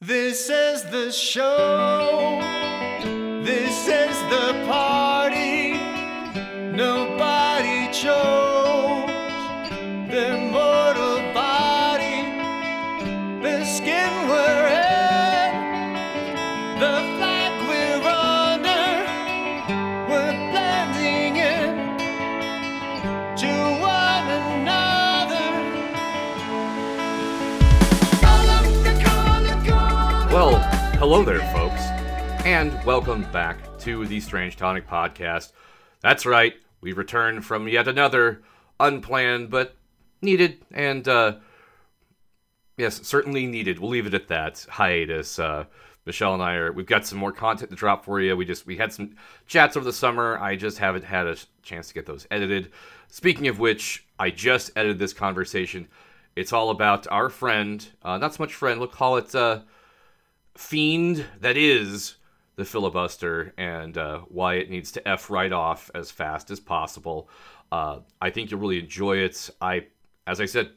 This is the show. This is the party. Hello there, folks, and welcome back to the Strange Tonic Podcast. That's right, we return from yet another unplanned but needed and, uh, yes, certainly needed. We'll leave it at that hiatus. Uh, Michelle and I are, we've got some more content to drop for you. We just, we had some chats over the summer. I just haven't had a chance to get those edited. Speaking of which, I just edited this conversation. It's all about our friend, uh, not so much friend, we'll call it, uh, fiend that is the filibuster and uh, why it needs to f right off as fast as possible. Uh, I think you'll really enjoy it. I, as I said,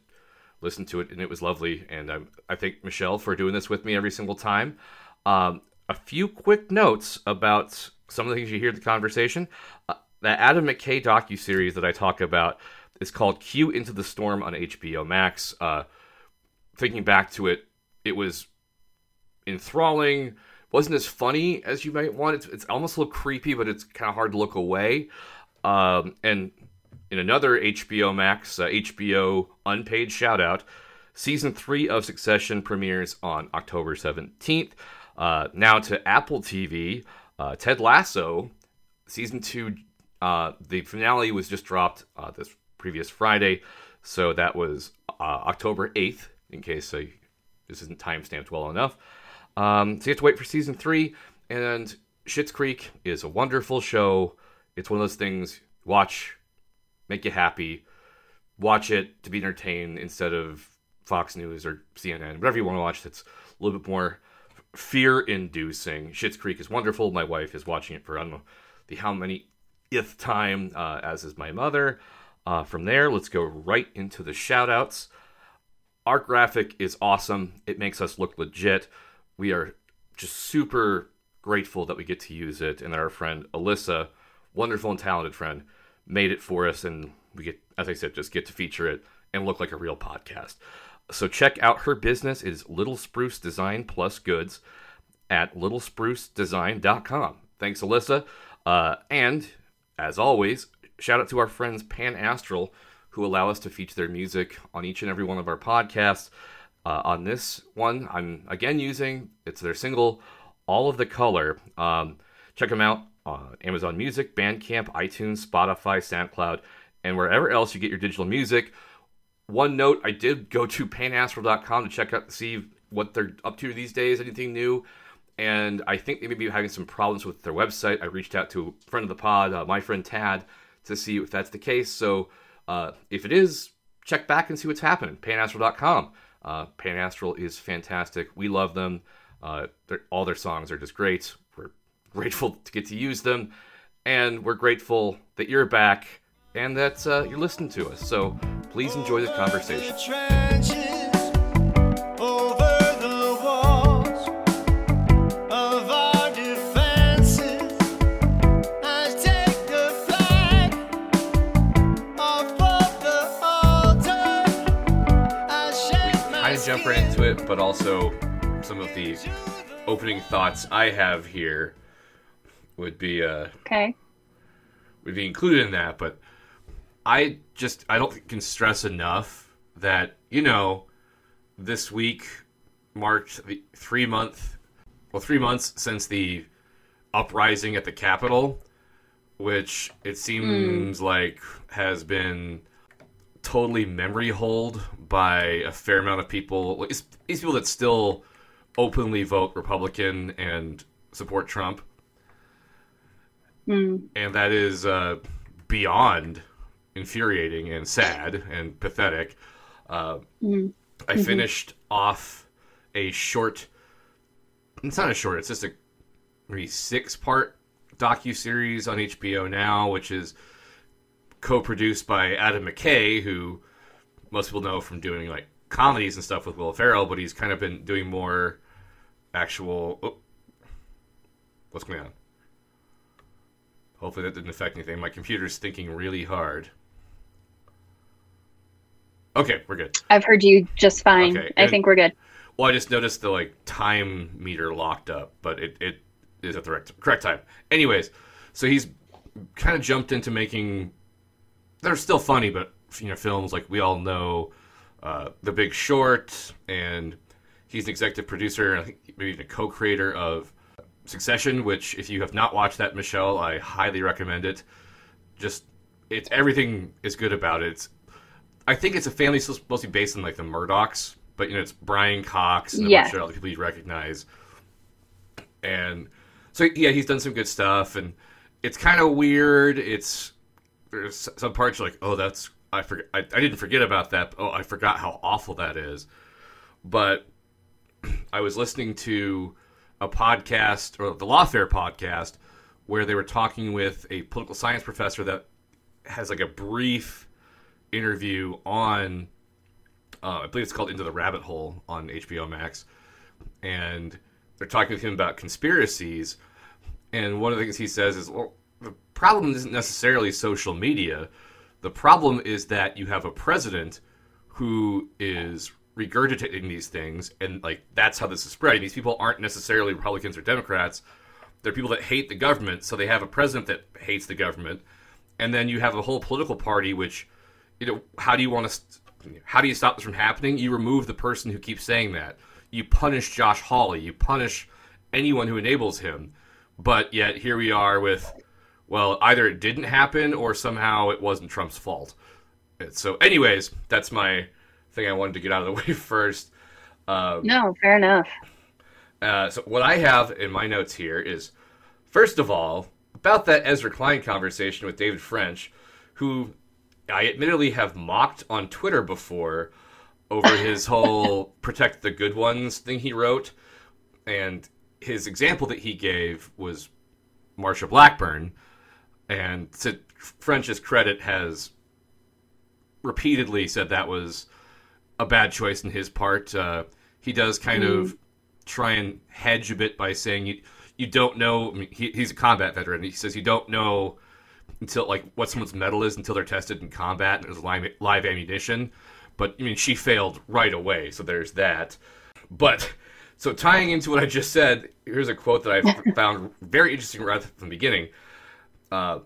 listened to it and it was lovely, and I, I thank Michelle for doing this with me every single time. Um, a few quick notes about some of the things you hear in the conversation. Uh, that Adam McKay docu series that I talk about is called "Q Into the Storm" on HBO Max. Uh, thinking back to it, it was enthralling. wasn't as funny as you might want. It's, it's almost a little creepy, but it's kind of hard to look away. Um, and in another HBO Max, uh, HBO unpaid shout out, season three of Succession premieres on October 17th. Uh, now to Apple TV, uh, Ted Lasso, season two, uh, the finale was just dropped uh, this previous Friday. So that was uh, October 8th, in case this isn't time stamped well enough. Um, so you have to wait for season three. And Schitt's Creek is a wonderful show. It's one of those things watch, make you happy, watch it to be entertained instead of Fox News or CNN, whatever you want to watch. That's a little bit more fear-inducing. Schitt's Creek is wonderful. My wife is watching it for I don't know the how many ith time, uh, as is my mother. Uh, from there, let's go right into the shout-outs. Our graphic is awesome. It makes us look legit. We are just super grateful that we get to use it and that our friend Alyssa, wonderful and talented friend, made it for us and we get as I said, just get to feature it and look like a real podcast. So check out her business It is Little Spruce Design Plus Goods at littlesprucedesign.com. Thanks, Alyssa. Uh, and as always, shout out to our friends Pan Astral who allow us to feature their music on each and every one of our podcasts. Uh, on this one, I'm again using it's their single "All of the Color." Um, check them out on Amazon Music, Bandcamp, iTunes, Spotify, SoundCloud, and wherever else you get your digital music. One note: I did go to panastral.com to check out see what they're up to these days, anything new, and I think they may be having some problems with their website. I reached out to a friend of the pod, uh, my friend Tad, to see if that's the case. So uh, if it is, check back and see what's happening. Panastral.com. Uh, Panastral is fantastic. We love them. Uh, all their songs are just great. We're grateful to get to use them, and we're grateful that you're back and that uh, you're listening to us. So please enjoy the conversation. It, but also some of the opening thoughts I have here would be uh, Okay. would be included in that. But I just I don't think can stress enough that you know this week marked the three month well three months since the uprising at the Capitol, which it seems like has been totally memory hold by a fair amount of people. Like, it's- people that still openly vote Republican and support Trump, Hmm. and that is uh, beyond infuriating and sad and pathetic. Uh, I finished off a short. It's not a short. It's just a maybe six part docu series on HBO now, which is co-produced by Adam McKay, who most people know from doing like comedies and stuff with Will Ferrell, but he's kind of been doing more actual. Oh, what's going on? Hopefully that didn't affect anything. My computer's thinking really hard. Okay, we're good. I've heard you just fine. Okay, I think we're good. Well, I just noticed the like time meter locked up, but it, it is at the correct, correct time. Anyways, so he's kind of jumped into making. They're still funny, but you know, films like we all know, uh, The Big Short, and he's an executive producer, and I think maybe even a co-creator of Succession. Which, if you have not watched that, Michelle, I highly recommend it. Just it's everything is good about it. It's, I think it's a family be based on like the Murdochs, but you know it's Brian Cox and a Yes. bunch of other people you recognize. And so yeah, he's done some good stuff, and it's kind of weird. It's there's some parts you're like, oh, that's I forgot. I, I didn't forget about that. Oh, I forgot how awful that is. But I was listening to a podcast or the Lawfare podcast where they were talking with a political science professor that has like a brief interview on uh, I believe it's called Into the Rabbit Hole on HBO Max, and they're talking with him about conspiracies. And one of the things he says is, well, problem isn't necessarily social media. The problem is that you have a president who is regurgitating these things, and like that's how this is spreading. These people aren't necessarily Republicans or Democrats. They're people that hate the government, so they have a president that hates the government, and then you have a whole political party which, you know, how do you want to, how do you stop this from happening? You remove the person who keeps saying that. You punish Josh Hawley. You punish anyone who enables him. But yet here we are with, well, either it didn't happen or somehow it wasn't Trump's fault. So, anyways, that's my thing I wanted to get out of the way first. Uh, No, fair enough. uh, so what I have in my notes here is, first of all, about that Ezra Klein conversation with David French, who I admittedly have mocked on Twitter before over his whole "protect the good ones" thing he wrote, and his example that he gave was Marsha Blackburn, and to French's credit, has repeatedly said that was a bad choice in his part. Uh, he does kind of try and hedge a bit by saying you you don't know. I mean, he, he's a combat veteran. He says you don't know until like what someone's metal is until they're tested in combat and there's live, live ammunition. But I mean, she failed right away, so there's that. But so tying into what I just said, here's a quote that I found very interesting right from the beginning. Uh,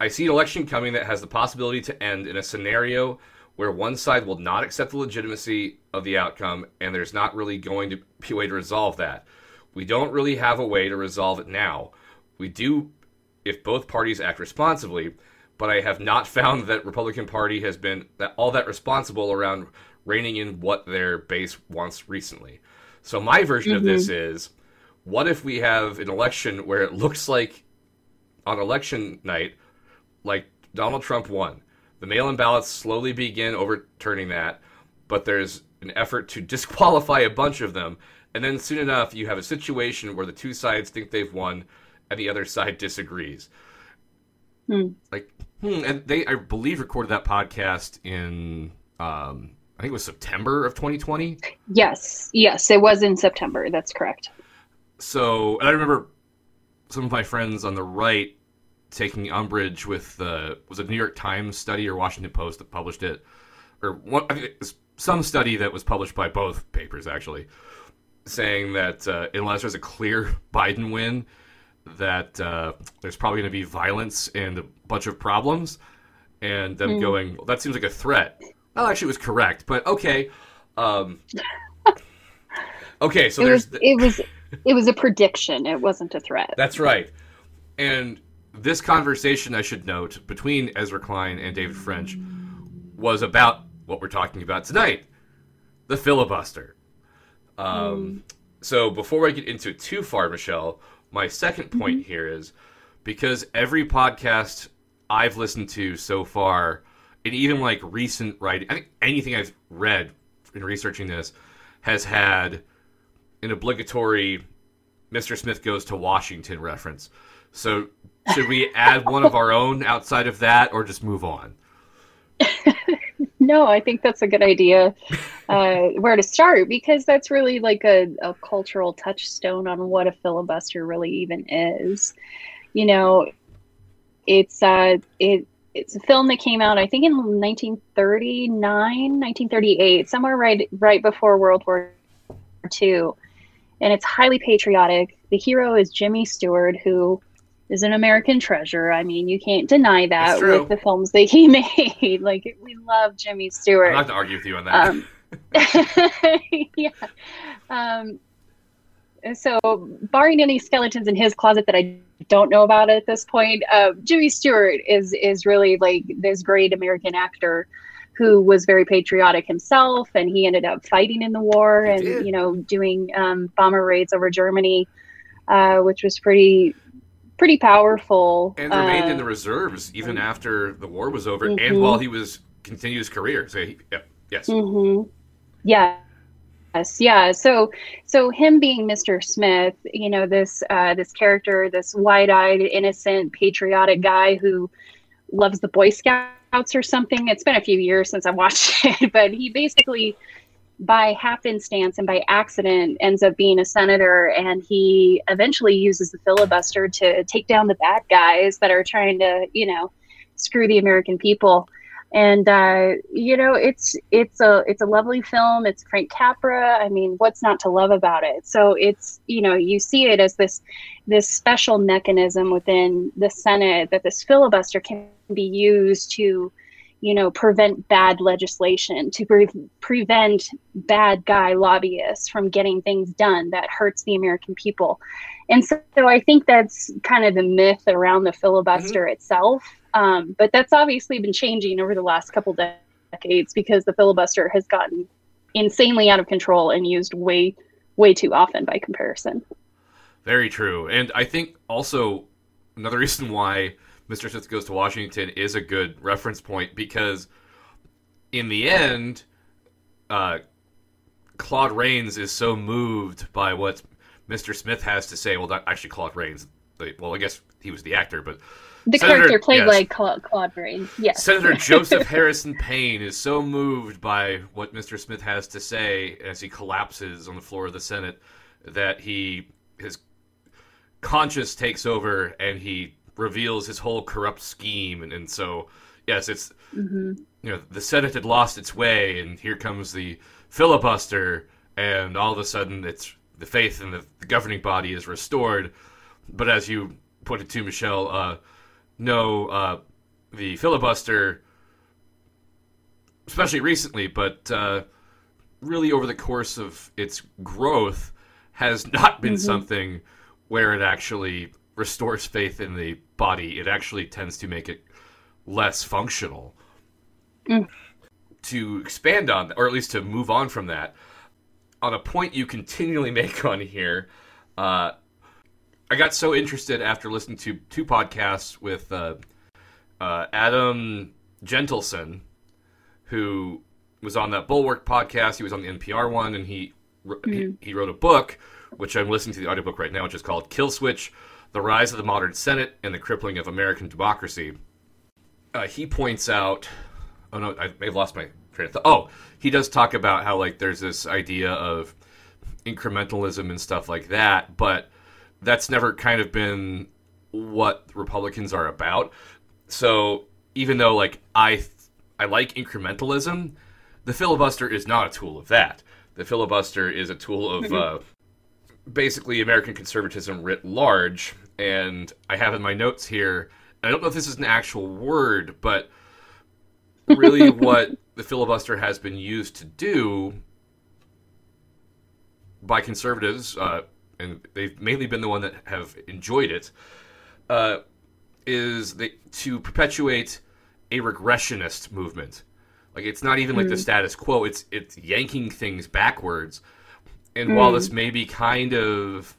I see an election coming that has the possibility to end in a scenario where one side will not accept the legitimacy of the outcome, and there's not really going to be a way to resolve that. We don't really have a way to resolve it now. We do if both parties act responsibly, but I have not found that Republican Party has been that all that responsible around reining in what their base wants recently. So my version of this is what if we have an election where it looks like on election night like Donald Trump won. The mail-in ballots slowly begin overturning that, but there's an effort to disqualify a bunch of them, and then soon enough you have a situation where the two sides think they've won and the other side disagrees. Hmm. Like, hmm, and they, I believe, recorded that podcast in, um, I think it was September of 2020. Yes, yes, it was in September. That's correct. So, and I remember some of my friends on the right taking umbrage with the was it New York Times study or Washington Post that published it, or one, I was some study that was published by both papers actually, saying that uh, unless there's a clear Biden win, that uh, there's probably going to be violence and a bunch of problems, and them going, well, that seems like a threat. Well, actually, it was correct, but okay. Um, okay, so it there's was it was it was a prediction. It wasn't a threat. that's right. And this conversation, I should note, between Ezra Klein and David French was about what we're talking about tonight the filibuster. Um, So before I get into it too far, Michelle, my second point here is because every podcast I've listened to so far, and even like recent writing, I think anything I've read in researching this has had an obligatory Mr. Smith goes to Washington reference. So should we add one of our own outside of that or just move on? No, I think that's a good idea. Uh, where to start because that's really like a, a cultural touchstone on what a filibuster really even is. You know, it's uh, it it's a film that came out I think in 1939, 1938, somewhere right right before World War II, and it's highly patriotic. The hero is Jimmy Stewart, who is an American treasure. I mean, you can't deny that with the films that he made. like we love Jimmy Stewart. I'm not to argue with you on that. Um, yeah. Um, so, barring any skeletons in his closet that I don't know about at this point, uh, Jimmy Stewart is is really like this great American actor who was very patriotic himself, and he ended up fighting in the war and you know doing um, bomber raids over Germany, uh, which was pretty pretty powerful. and remained in the reserves even after the war was over, and Mhm. while he was continued his career. So he, yeah, yes, hmm Yeah. Yes, yeah. So, so him being Mr. Smith, you know, this uh, this character, this wide-eyed, innocent, patriotic guy who loves the Boy Scouts or something. It's been a few years since I watched it, but he basically, by happenstance and by accident, ends up being a senator, and he eventually uses the filibuster to take down the bad guys that are trying to, you know, screw the American people and uh, you know it's it's a it's a lovely film. It's frank capra. I mean what's not to love about it? So it's you know you see it as this this special mechanism within the senate that this filibuster can be used to you know prevent bad legislation to pre- prevent bad guy lobbyists from getting things done that hurts the american people. And so, so i think that's kind of the myth around the filibuster itself um, but that's obviously been changing over the last couple de- decades because the filibuster has gotten insanely out of control and used way, way too often by comparison. very true. And I think also another reason why Mr. Smith Goes to Washington is a good reference point because in the end, uh, Claude Rains is so moved by what Mr. Smith has to say. Well, not actually Claude Rains. Well, I guess he was the actor, but The Senator- character played yes. like Cla- Claude Rains. Yes. Senator Joseph Harrison Paine is so moved by what Mr. Smith has to say as he collapses on the floor of the Senate that he his conscience takes over and he reveals his whole corrupt scheme and, and so yes it's hmm you know the Senate had lost its way and here comes the filibuster and all of a sudden it's the faith in the, the governing body is restored but as you put it to Michelle uh, no uh, the filibuster especially recently but uh, really over the course of its growth has not been Mhm. something where it actually restores faith in the body it actually tends to make it less functional Mm. to expand on or at least to move on from that on a point you continually make on here uh, i got so interested after listening to two podcasts with uh, uh, adam Jentleson who was on that bulwark podcast. He was on the npr one and he, he, he wrote a book which i'm listening to the audiobook right now which is called kill switch the rise of the modern senate and the crippling of american democracy. Uh, he points out oh no i may have lost my train of thought. Oh he does talk about how like there's this idea of incrementalism and stuff like that but that's never kind of been what republicans are about. So even though like i i like incrementalism the filibuster is not a tool of that. The filibuster is a tool of uh, basically american conservatism writ large. And i have in my notes here i don't know if this is an actual word but really what the filibuster has been used to do by conservatives, uh, and they've mainly been the one that have enjoyed it, uh, is they, to perpetuate a regressionist movement. Like it's not even like the status quo; it's it's yanking things backwards. And while this may be kind of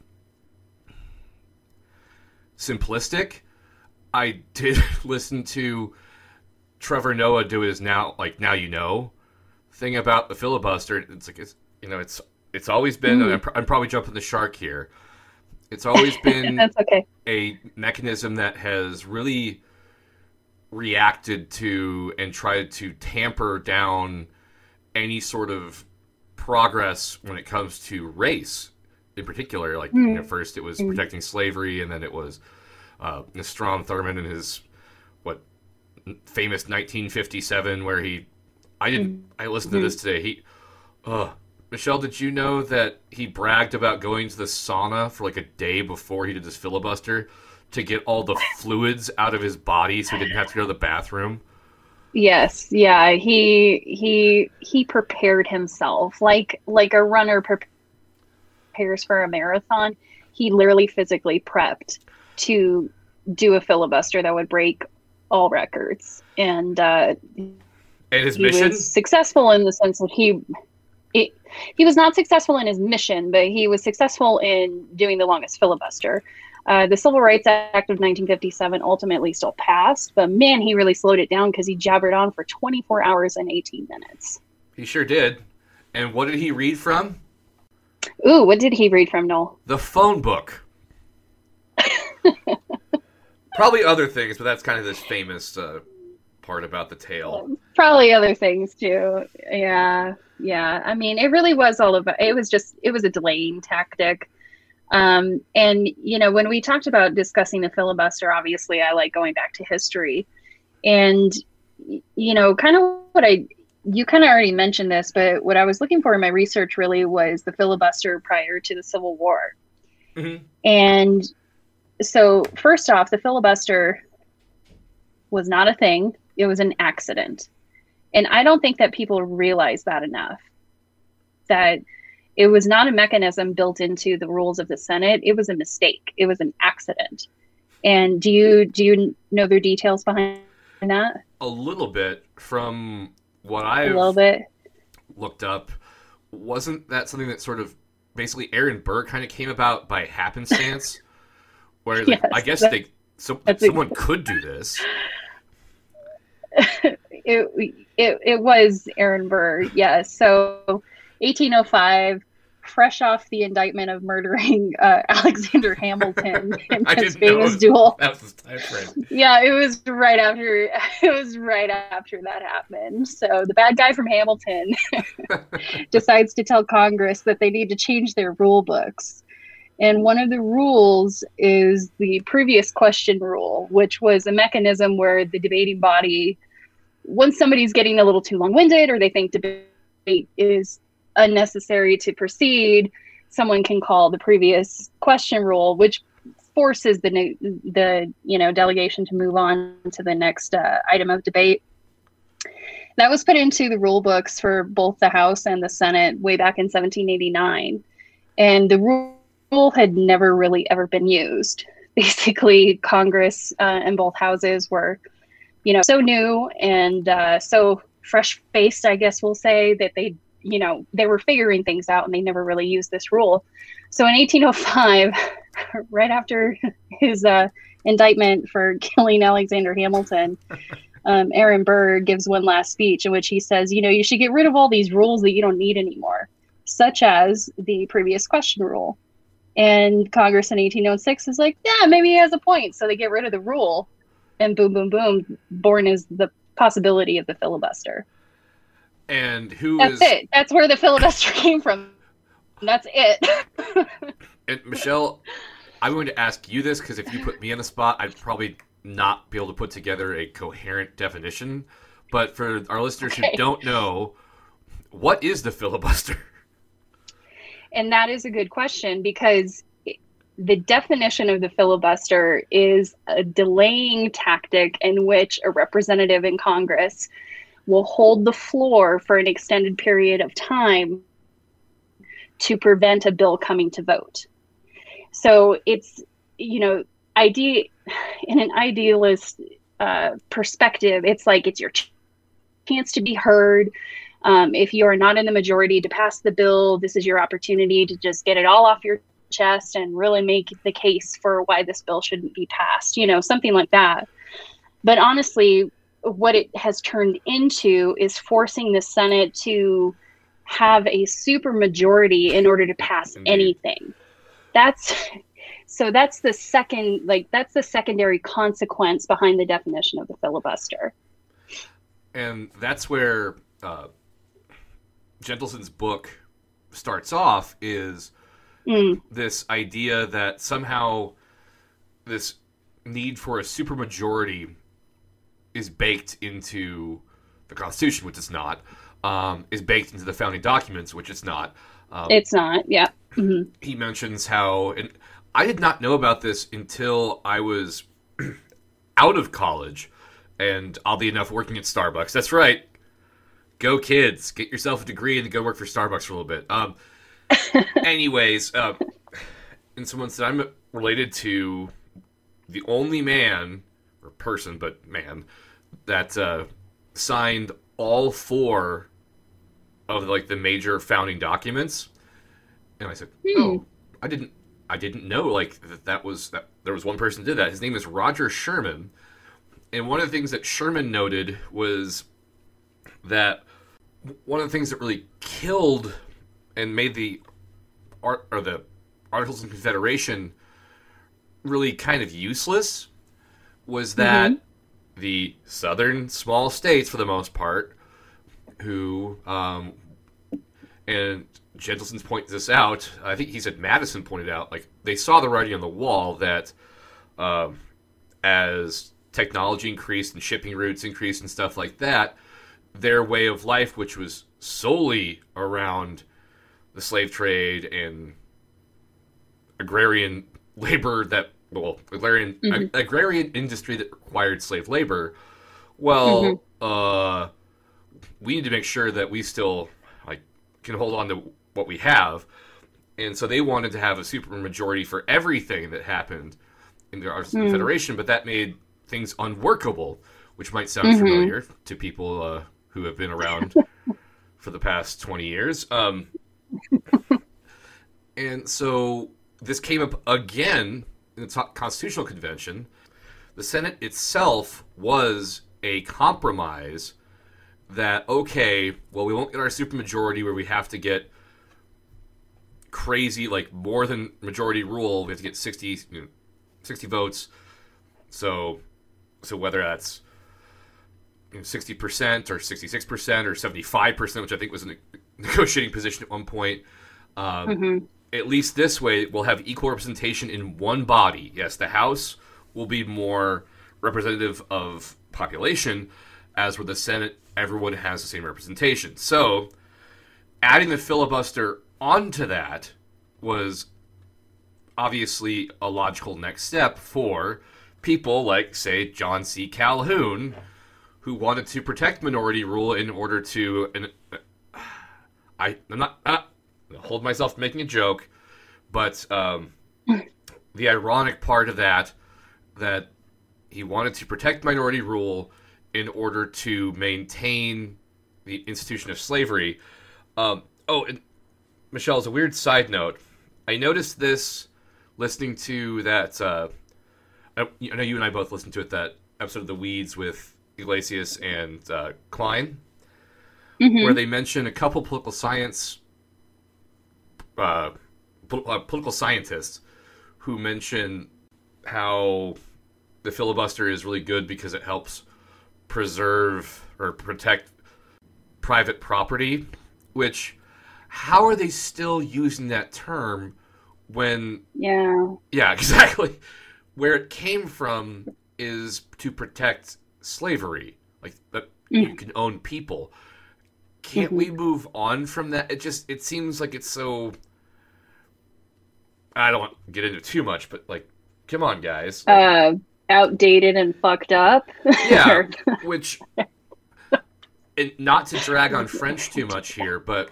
simplistic, I did listen to Trevor Noah do his now like now you know thing about the filibuster. It's like it's you know it's it's always been. and I'm, pr- I'm probably jumping the shark here. It's always been okay. a mechanism that has really reacted to and tried to tamper down any sort of progress when it comes to race in particular. Like, you know, first it was protecting slavery, and then it was uh, Strom Thurmond and his what famous 1957, where he, I didn't, I listened to this today. He, uh, Michelle, did you know that he bragged about going to the sauna for like a day before he did this filibuster to get all the fluids out of his body so he didn't have to go to the bathroom? Yes, yeah, he he he prepared himself like like a runner prepares for a marathon. He literally physically prepped to do a filibuster that would break all records, and uh, And his he mission? was successful in the sense that he it, he was not successful in his mission, but he was successful in doing the longest filibuster. Uh, the Civil Rights Act of 1957 ultimately still passed, but man, he really slowed it down because he jabbered on for 24 hours and 18 minutes. He sure did. And what did he read from? Ooh, what did he read from Noel? The phone book. Probably other things, but that's kind of this famous uh, part about the tale. Probably other things too. Yeah, yeah. I mean, it really was all about. It was just. It was a delaying tactic. Um, and you know, when we talked about discussing the filibuster, obviously, I like going back to history, and you know, kind of what I. You kind of already mentioned this, but what I was looking for in my research really was the filibuster prior to the Civil War. Mhm. And so, first off, the filibuster was not a thing, it was an accident. And I don't think that people realize that enough. That it was not a mechanism built into the rules of the Senate, it was a mistake, it was an accident. And do you do you know the details behind that? A little bit from what A I've little bit. looked up, wasn't that something that sort of basically Aaron Burr kind of came about by happenstance? Where like, Yes, I guess they so someone could do this. it, it it was Aaron Burr, yes. So 1805, fresh off the indictment of murdering uh, Alexander Hamilton in his famous duel. That was frame. Yeah, it was right after it was right after that happened. So the bad guy from Hamilton decides to tell Congress that they need to change their rule books. And one of the rules is the previous question rule, which was a mechanism where the debating body, once somebody's getting a little too long winded or they think debate is unnecessary to proceed, someone can call the previous question rule, which forces the the you know delegation to move on to the next uh, item of debate. That was put into the rule books for both the House and the Senate way back in 1789, and the rule had never really ever been used. Basically, Congress uh, and both houses were, you know, so new and uh, so fresh faced, I guess we'll say, that they, you know, they were figuring things out and they never really used this rule. So in 1805, right after his uh, indictment for killing Alexander Hamilton, um, Aaron Burr gives one last speech in which he says, you know, you should get rid of all these rules that you don't need anymore, such as the previous question rule. And Congress in 1806 is like, yeah, maybe he has a point. So they get rid of the rule, and boom, boom, boom, born is the possibility of the filibuster. And who That's is it. That's where the filibuster came from. That's it. and Michelle? I'm going to ask you this because if you put me on the spot, I'd probably not be able to put together a coherent definition. But for our listeners Okay. who don't know, what is the filibuster? And that is a good question because the definition of the filibuster is a delaying tactic in which a representative in Congress will hold the floor for an extended period of time to prevent a bill coming to vote. So it's, you know, idea in an idealist uh, perspective, it's like it's your ch- chance to be heard. Um, if you are not in the majority to pass the bill, this is your opportunity to just get it all off your chest and really make the case for why this bill shouldn't be passed, you know, something like that. But honestly, what it has turned into is forcing the Senate to have a super majority in order to pass Indeed. anything. That's so that's the second like that's the secondary consequence behind the definition of the filibuster and that's where uh, Jentleson's book starts off is Mm. this idea that somehow this need for a supermajority is baked into the Constitution, which it's not, um, is baked into the founding documents, which it's not. Um, it's not yeah hmm he mentions how, and I did not know about this until I was out of college, and oddly enough, working at Starbucks. That's right. Go kids, get yourself a degree and go work for Starbucks for a little bit. Um, anyways, uh, and someone said I'm related to the only man or person, but man that uh, signed all four of like the major founding documents. And I said, Hmm. "Oh, I didn't, I didn't know like that. That was that. There was one person who did that. His name is Roger Sherman, and one of the things that Sherman noted was that one of the things that really killed and made the art or the Articles of Confederation really kind of useless was that the southern small states, for the most part, who um, and Jentleson's points this out. I think he said Madison pointed out like they saw the writing on the wall that um, as technology increased and shipping routes increased and stuff like that, their way of life, which was solely around the slave trade and agrarian labor that well agrarian ag- agrarian industry that required slave labor. Well uh we need to make sure that we still like can hold on to what we have. And so they wanted to have a super majority for everything that happened in the of Confederation, but that made things unworkable, which might sound familiar to people uh, who have been around for the past 20 years. Um, and so this came up again in the Constitutional Convention. The Senate itself was a compromise that, okay, well, we won't get our supermajority where we have to get crazy, like more than majority rule. We have to get 60, you know, 60 votes. So, so whether that's you know, 60% or 66% or 75%, which I think was a ne- negotiating position at one point. Um, At least this way, we'll have equal representation in one body. Yes, the House will be more representative of population, as with the Senate, everyone has the same representation. So, adding the filibuster onto that was obviously a logical next step for people like, say, John C. Calhoun, who wanted to protect minority rule in order to. I, I'm not. Uh, I'll hold myself from making a joke, but um, the ironic part of that that he wanted to protect minority rule in order to maintain the institution of slavery. Um, oh, and Michelle, as a weird side note, I noticed this listening to that. Uh, I I know you and I both listened to it. That episode of The Weeds with Yglesias and uh, Klein, where they mention a couple political science, uh, uh, political scientists, who mention how the filibuster is really good because it helps preserve or protect private property. Which, how are they still using that term when yeah yeah, exactly. Where it came from is to protect slavery, like that you can own people. Can't we move on from that? It just it seems like it's so. I don't want to get into too much, but like, come on, guys. uh outdated and fucked up yeah, which, and not to drag on French too much here, but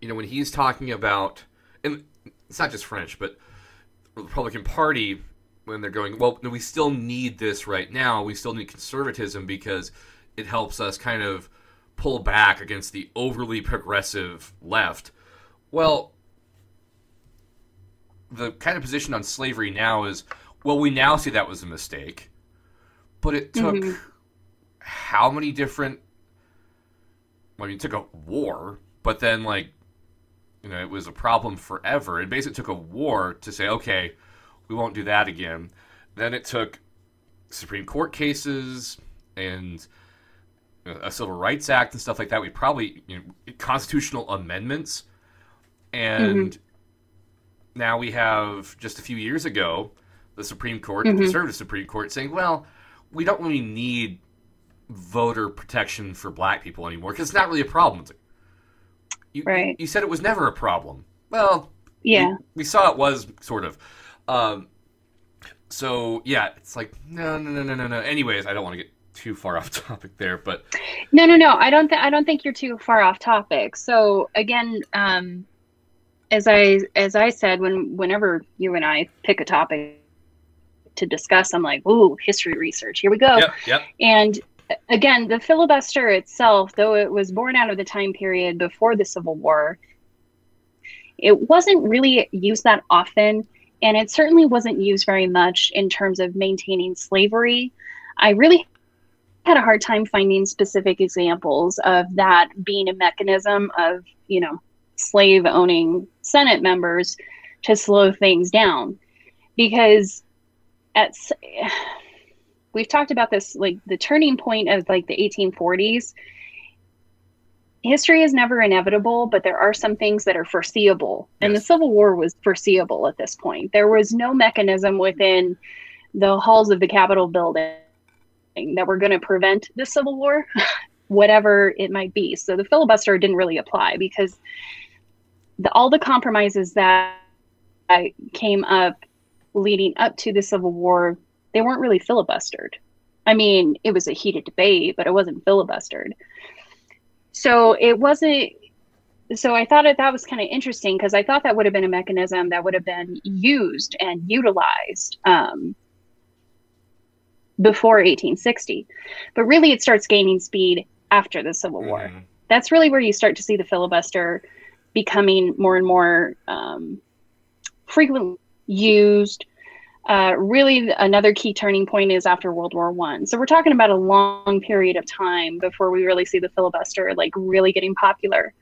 you know when he's talking about, and it's not just French, but the Republican Party when they're going, well, we still need this right now. We still need conservatism because it helps us kind of pull back against the overly progressive left. Well, the kind of position on slavery now is, well, we now see that was a mistake, but it took mm-hmm. how many different? I mean, it took a war, but then like, you know, it was a problem forever. It basically took a war to say, okay, we won't do that again. Then it took Supreme Court cases and a Civil Rights Act and stuff like that. We probably you know, constitutional amendments, and now we have just a few years ago the Supreme Court, the conservative Supreme Court, saying, "Well, we don't really need voter protection for Black people anymore because it's not really a problem." You, Right. you said it was never a problem. Well, Yeah. we, we saw it was sort of. Um, so yeah, it's like no, no, no, no, no, no. Anyways, I don't want to get too far off topic there, but No, no, no. I don't. Th- I don't think you're too far off topic. So again, um, as I as I said, when whenever you and I pick a topic to discuss, I'm like, ooh, history research. Here we go. yep, yep, And again, the filibuster itself, though it was born out of the time period before the Civil War, it wasn't really used that often. And it certainly wasn't used very much in terms of maintaining slavery. I really had a hard time finding specific examples of that being a mechanism of, you know, slave owning Senate members to slow things down. Because at we've talked about this like the turning point of like the 1840s history is never inevitable but there are some things that are foreseeable. And the civil war was foreseeable at this point. There was no mechanism within the halls of the capitol building that were going to prevent the civil war whatever it might be so the filibuster didn't really apply because the, all the compromises that came up leading up to the civil war they weren't really filibustered. I mean, it was a heated debate, but it wasn't filibustered. So it wasn't. So I thought that that was kind of interesting because I thought that would have been a mechanism that would have been used and utilized um, before 1860. But really, it starts gaining speed after the Civil War Mhm. that's really where you start to see the filibuster becoming more and more um, frequently used. Uh, really, another key turning point is after World War One. So we're talking about a long period of time before we really see the filibuster like really getting popular.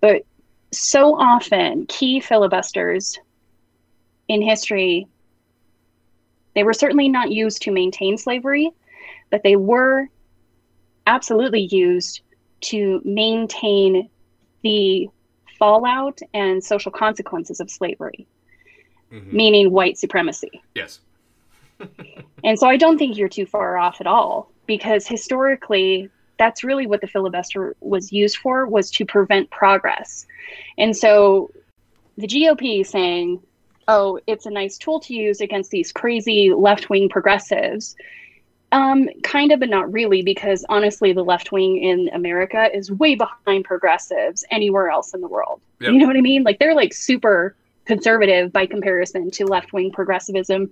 But so often, key filibusters in history, they were certainly not used to maintain slavery, but they were absolutely used to maintain the fallout and social consequences of slavery, Mhm. meaning white supremacy. yes, And so I don't think you're too far off at all because historically that's really what the filibuster was used for was to prevent progress. And so the GOP saying, "Oh, it's a nice tool to use against these crazy left-wing progressives." Um, kind of, but not really, because honestly, the left wing in America is way behind progressives anywhere else in the world. Yep. You know what I mean? Like they're like super conservative by comparison to left wing progressivism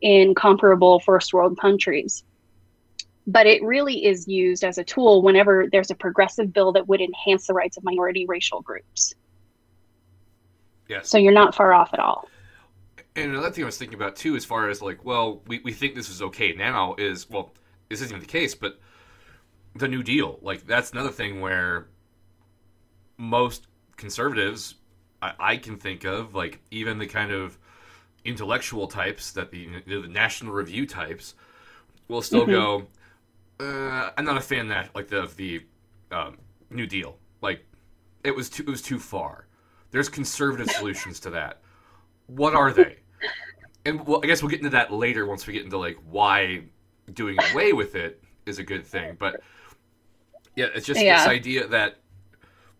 in comparable first world countries. But it really is used as a tool whenever there's a progressive bill that would enhance the rights of minority racial groups. yes. So you're not far off at all. And another thing I was thinking about too, as far as like, well, we, we think this is okay now, is well, this isn't even the case, but the New Deal, like that's another thing where most conservatives I, I can think of, like even the kind of intellectual types that the, the National Review types, will still go. Uh, I'm not a fan of that, like the the um, New Deal. Like it was too it was too far. There's conservative solutions to that. What are they? And well, I guess we'll get into that later once we get into like why doing away with it is a good thing. But yeah, it's just Yeah. this idea that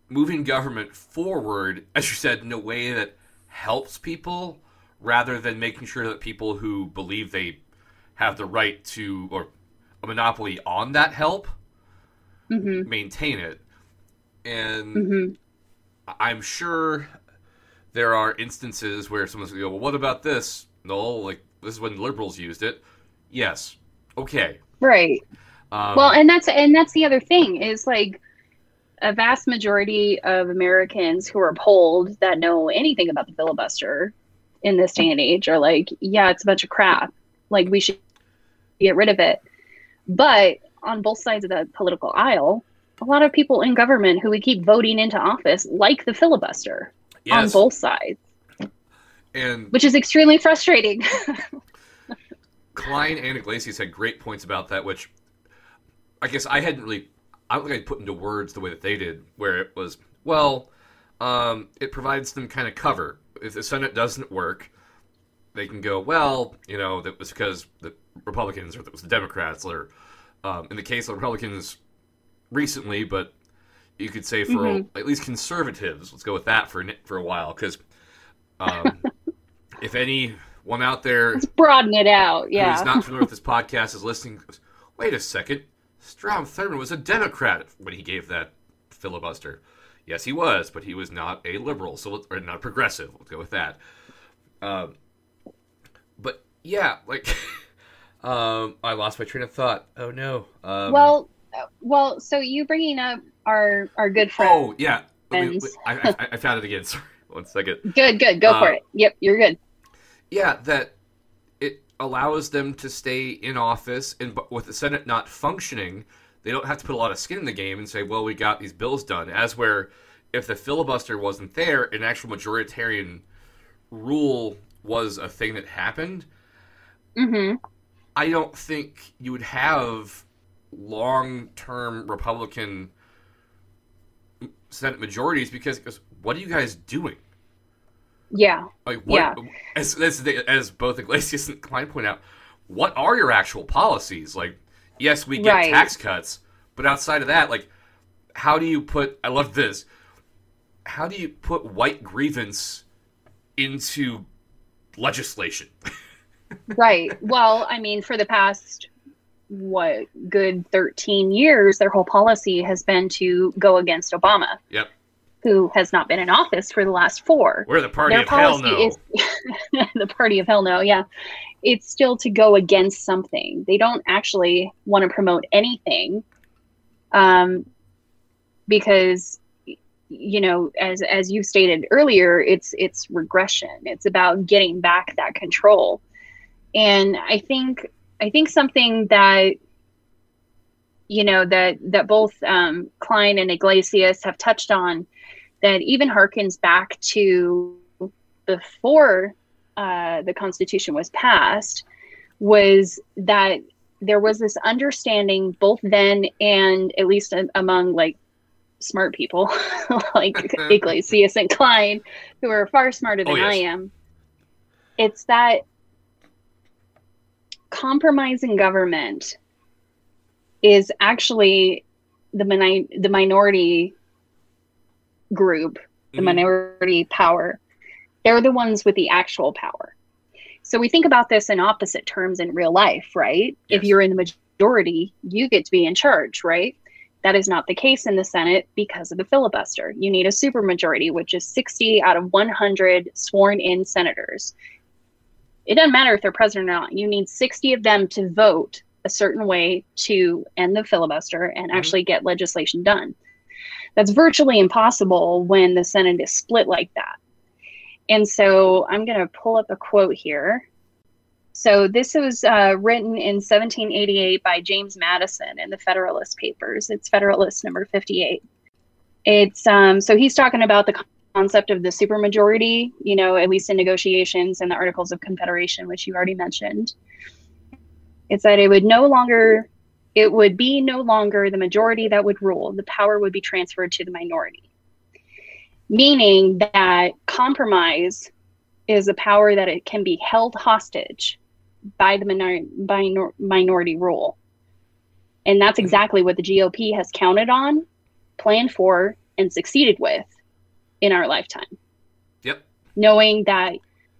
moving government forward, as you said, in a way that helps people rather than making sure that people who believe they have the right to or a monopoly on that help hmm maintain it. And hmm I'm sure there are instances where someone's going to go, well, what about this? No, like, this is when liberals used it. Yes. Okay. Right. Um, well and that's and that's the other thing is like a vast majority of americans who are polled that know anything about the filibuster in this day and age are like yeah it's a bunch of crap like we should get rid of it but on both sides of the political aisle a lot of people in government who we keep voting into office like the filibuster on both sides And which is extremely frustrating. Klein and Yglesias had great points about that, which I guess I hadn't really, I don't think I put into words the way that they did, where it was, well, um, it provides them kind of cover. If the Senate doesn't work, they can go, well, you know, that was because the Republicans or that was the Democrats, or um, in the case of Republicans recently, but you could say for Mhm. at least conservatives. Let's go with that for a- for a while, because um, if anyone out there Let's broaden it out. Yeah. who's not familiar with this podcast is listening wait a second, Strom Thurmond was a Democrat when he gave that filibuster. Yes, he was, but he was not a liberal, so or not progressive. Let's go with that. Um, but yeah, like, um, I lost my train of thought. Oh no. Um, well, uh, well, so you bringing up our our good friend. oh yeah, me- friends. I, I, I found it again. Sorry, one second. Good, good. Go for Uh, it. Yep, you're good. Yeah, that it allows them to stay in office, and but with the Senate not functioning, they don't have to put a lot of skin in the game and say, "Well, we got these bills done." As where if the filibuster wasn't there, an actual majoritarian rule was a thing that happened. hmm I don't think you would have long-term Republican Senate majorities because, because what are you guys doing? Yeah. Like what? Yeah. As, as as both Yglesias and Klein point out, what are your actual policies? Like, yes, we get Right. tax cuts, but outside of that, like, how do you put? I love this. How do you put white grievance into legislation? Right. Well, I mean, for the past what good 13 years, their whole policy has been to go against Obama, yep, who has not been in office for the last four. we're the party their of hell no. is the party of hell no yeah it's still to go against something they don't actually want to promote anything um, because you know as as you stated earlier it's it's regression it's about getting back that control and i think i think something that you know that that both um, klein and yglesias have touched on that even harkens back to before uh, the Constitution was passed was that there was this understanding both then and at least among like smart people like Yglesias and Klein, who are far smarter than Oh, yes. I am. It's that compromising government is actually the mini- the minority group the Mhm. minority power, they're the ones with the actual power. So we think about this in opposite terms in real life, right? If you're in the majority, you get to be in charge, right? That is not the case in the Senate because of the filibuster. You need a supermajority, which is 60 out of 100 sworn in senators. It doesn't matter if they're president or not. You need 60 of them to vote a certain way to end the filibuster and Mhm. actually get legislation done. That's virtually impossible when the Senate is split like that. And so I'm going to pull up a quote here. So this was uh, written in 1788 by James Madison in the Federalist Papers. It's Federalist number 58. It's um, so he's talking about the concept of the supermajority, you know, at least in negotiations and the Articles of Confederation, which you already mentioned. It's that it would no longer it would be no longer the majority that would rule. The power would be transferred to the minority. Meaning that compromise is a power that it can be held hostage by the minor- minor- minority rule. And that's hmm. exactly what the GOP has counted on, planned for, and succeeded with in our lifetime. Yep. Knowing that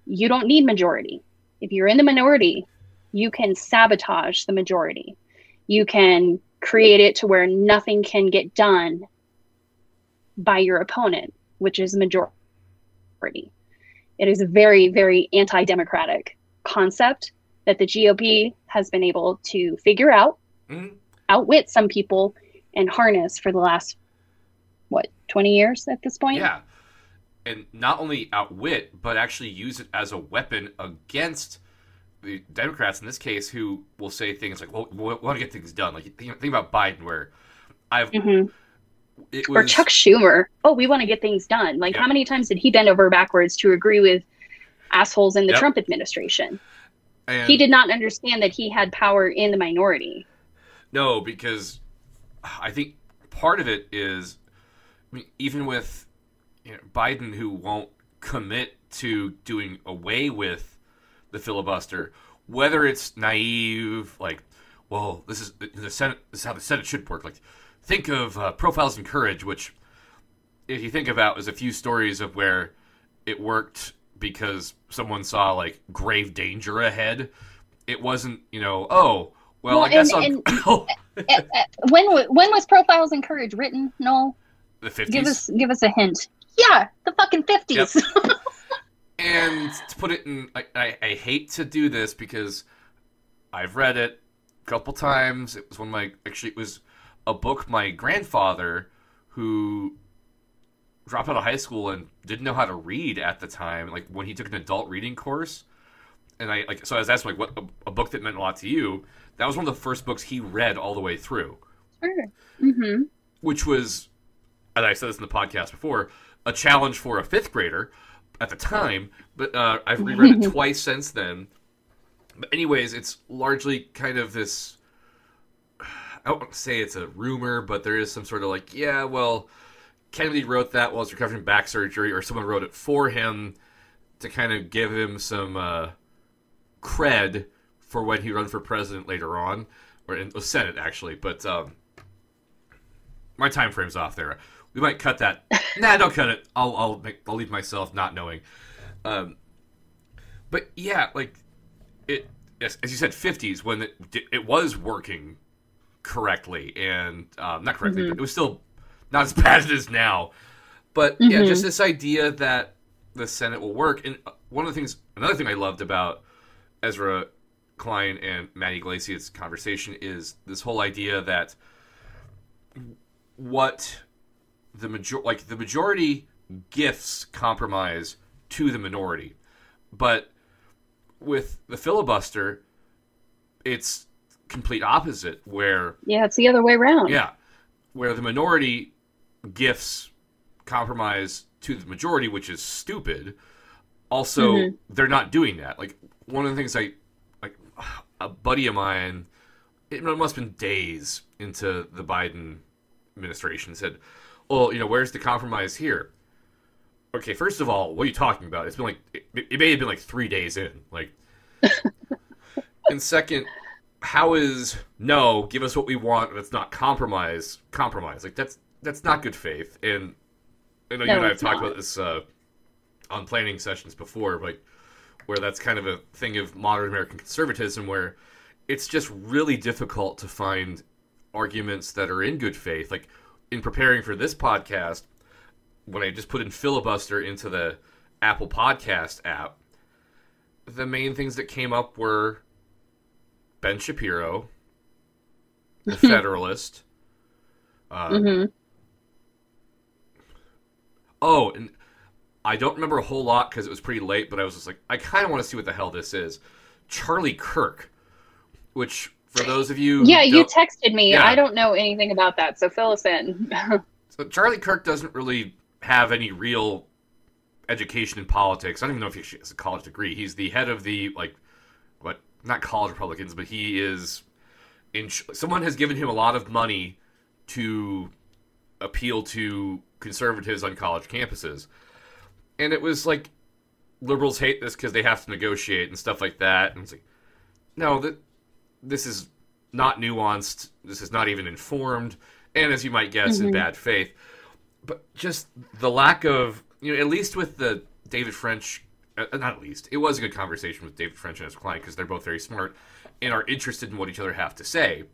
you don't need majority. If you're in the minority, you can sabotage the majority you can create it to where nothing can get done by your opponent, which is majority. It is a very, very anti democratic concept that the GOP has been able to figure out, Mhm. outwit some people, and harness for the last, what, 20 years at this point? Yeah. And not only outwit, but actually use it as a weapon against the Democrats in this case, who will say things like, "Well, we want to get things done." Like think, think about Biden, where I've hmm it Or Chuck Schumer. Oh, we want to get things done. Like, Yeah. how many times did he bend over backwards to agree with assholes in the Yep. Trump administration. And He did not understand that he had power in the minority. No, because I think part of it is, I mean, even with you know, Biden, who won't commit to doing away with the filibuster, whether it's naive, like, well, this is the Senate. This is how the Senate should work. Like, think of uh, profiles in courage, which, if you think about, is a few stories of where it worked because someone saw like grave danger ahead. It wasn't, you know, oh, well, Well, I guess and- I'll. Eh, eh, when when was Profiles in Courage written? No, the 50s. give us give us a hint. Yeah, the fucking fifties. And to put it in, I, I, I hate to do this because I've read it a couple times. It was one of my, actually, it was a book my grandfather, who dropped out of high school and didn't know how to read at the time, like when he took an adult reading course. And I, like, so I was asking, like, what, a, a book that meant a lot to you. That was one of the first books he read all the way through. sure. hmm which was, and I said this in the podcast before, a challenge for a fifth grader at the time. But uh, I've reread it twice since then. But anyways, it's largely kind of this. I don't want to say it's a rumor, but there is some sort of like, yeah, well, Kennedy wrote that while he's recovering from back surgery, or someone wrote it for him to kind of give him some uh, cred for when he run for president later on, or in the Senate actually. But um, my time frame's off there. We might cut that. nah, don't cut it. I'll I'll make, I'll leave myself not knowing. Um, but yeah, like it as, as you said, fifties when it it was working correctly and um, not correctly, but it was still not as bad as it is now. But yeah, Mhm. just this idea that the Senate will work. And uh, one of the things, another thing I loved about Ezra Klein and Matt Yglesias' conversation is this whole idea that what the major like the majority gifts compromise to the minority, but with the filibuster, it's complete opposite where Yeah, it's the other way around. yeah, where the minority gifts compromise to the majority, which is stupid. Also, Mhm. they're not doing that. Like one of the things I like a buddy of mine, it must have been days into the Biden administration said, "Well, you know, where's the compromise here?" Okay, first of all, what are you talking about? It's been like it, it may have been like three days in, like. and second, how is no give us what we want that's not compromise compromise like that's that's not good faith and i know you and i have talked not. about this uh, on planning sessions before like where that's kind of a thing of modern american conservatism where it's just really difficult to find arguments that are in good faith like in preparing for this podcast when i just put in filibuster into the apple podcast app the main things that came up were Ben Shapiro, The Federalist. Uh, hmm Oh, and I don't remember a whole lot because it was pretty late, but I was just like, I kind of want to see what the hell this is. Charlie Kirk, which for those of you, Yeah, you texted me. Yeah. I don't know anything about that, so fill us in. so Charlie Kirk doesn't really have any real education in politics. I don't even know if he has a college degree. He's the head of the like, what? Not college Republicans, but he is. In someone has given him a lot of money to appeal to conservatives on college campuses, and it was like liberals hate this because they have to negotiate and stuff like that. And it's like, no, that this is not nuanced. This is not even informed, and as you might guess, in Mhm. bad faith. But just the lack of, you know, at least with the David French, uh, not at least, it was a good conversation with David French and Ezra Klein because they're both very smart and are interested in what each other have to say.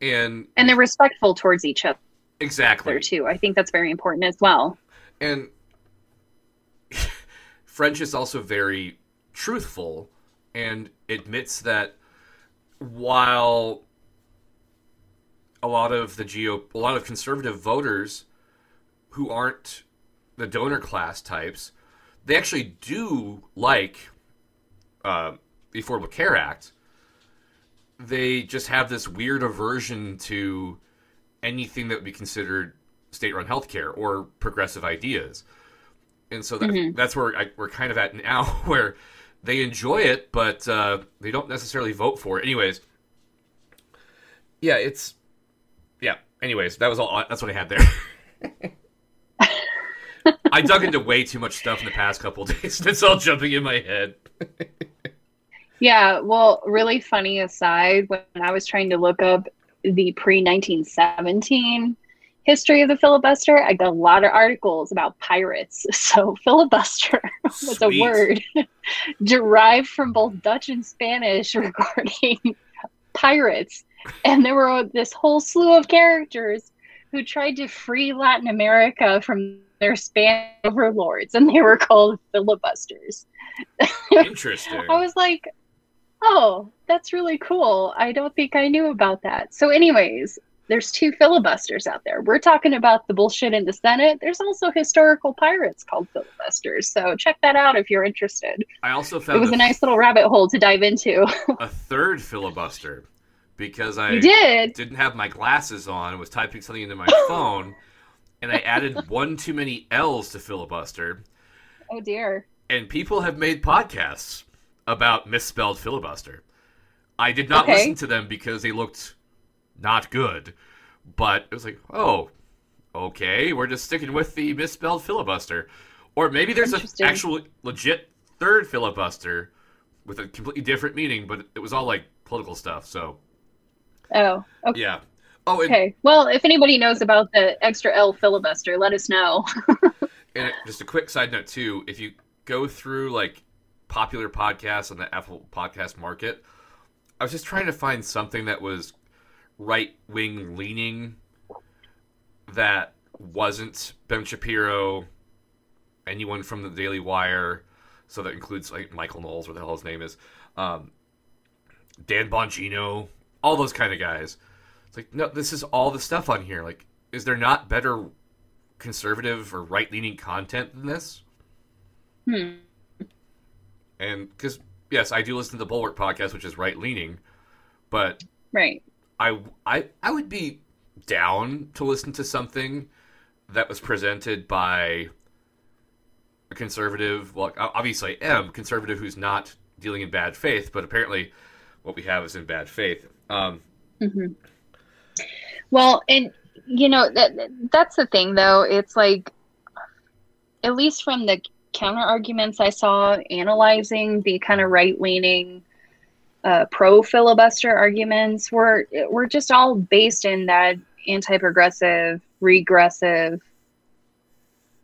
And and they're respectful towards each other exactly, too. I think that's very important as well. and French is also very truthful and admits that while a lot of the geo a lot of conservative voters who aren't the donor class types they actually do like uh, the Affordable Care Act. They just have this weird aversion to anything that would be considered state-run healthcare or progressive ideas and so that, Mhm. that's where I, we're kind of at now, where they enjoy it, but uh, they don't necessarily vote for it. Anyways, yeah, it's yeah. Anyways, that was all. That's what I had there. I dug into way too much stuff in the past couple days. It's all jumping in my head. Yeah, well, really funny aside, when I was trying to look up the pre 1917 history of the filibuster, I got a lot of articles about pirates. So, filibuster was a word derived from both Dutch and Spanish regarding pirates. And there were this whole slew of characters who tried to free Latin America from their Spanish overlords, and they were called filibusters. Interesting. I was like, oh, that's really cool. I don't think I knew about that. So, anyways, there's two filibusters out there. We're talking about the bullshit in the Senate. There's also historical pirates called filibusters. So, check that out if you're interested. I also found It was a, a nice little rabbit hole to dive into. a third filibuster because I you did. didn't have my glasses on and was typing something into my phone, and I added one too many L's to filibuster. Oh, dear. and people have made podcasts about misspelled filibuster. I did not Okay. listen to them because they looked not good, but it was like, oh, okay, we're just sticking with the misspelled filibuster, or maybe there's an actual legit third filibuster with a completely different meaning, but it was all like political stuff. So Oh, okay. yeah. Oh, and, Okay. Well, if anybody knows about the extra L filibuster, let us know. and just a quick side note too, if you go through like popular podcasts on the Apple Podcast Market, I was just trying to find something that was right wing leaning that wasn't Ben Shapiro, anyone from the Daily Wire, so that includes like Michael Knowles, what the hell his name is, um, Dan Bongino, all those kind of guys. It's like no, this is all the stuff on here. Like, is there not better conservative or right leaning content than this? Hmm. And because yes, I do listen to the Bulwark podcast, which is right leaning, but Right. I, I I would be down to listen to something that was presented by a conservative. Well, obviously, I am conservative who's not dealing in bad faith, but apparently, what we have is in bad faith. Um, hmm Well, and you know that that's the thing, though. It's like, at least from the counter arguments I saw analyzing the kind of right leaning, uh, pro filibuster arguments, were were just all based in that anti progressive, regressive,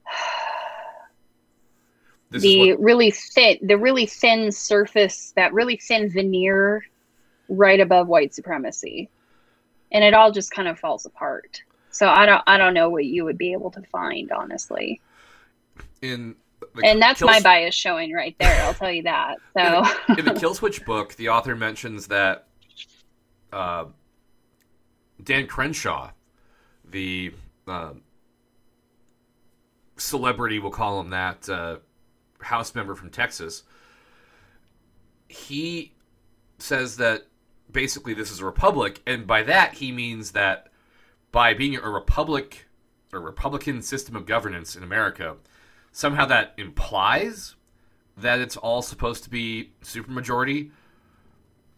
this the what, really thin, the really thin surface, that really thin veneer, right above white supremacy, and it all just kind of falls apart. So I don't, I don't know what you would be able to find, honestly. in the And that's my bias showing right there. I'll tell you that. So in the Kill Switch book, the author mentions that uh, Dan Crenshaw, the uh, celebrity, we'll call him that, uh, House member from Texas, he says that basically this is a republic, and by that he means that by being a republic, a Republican system of governance in America, somehow that implies that it's all supposed to be supermajority.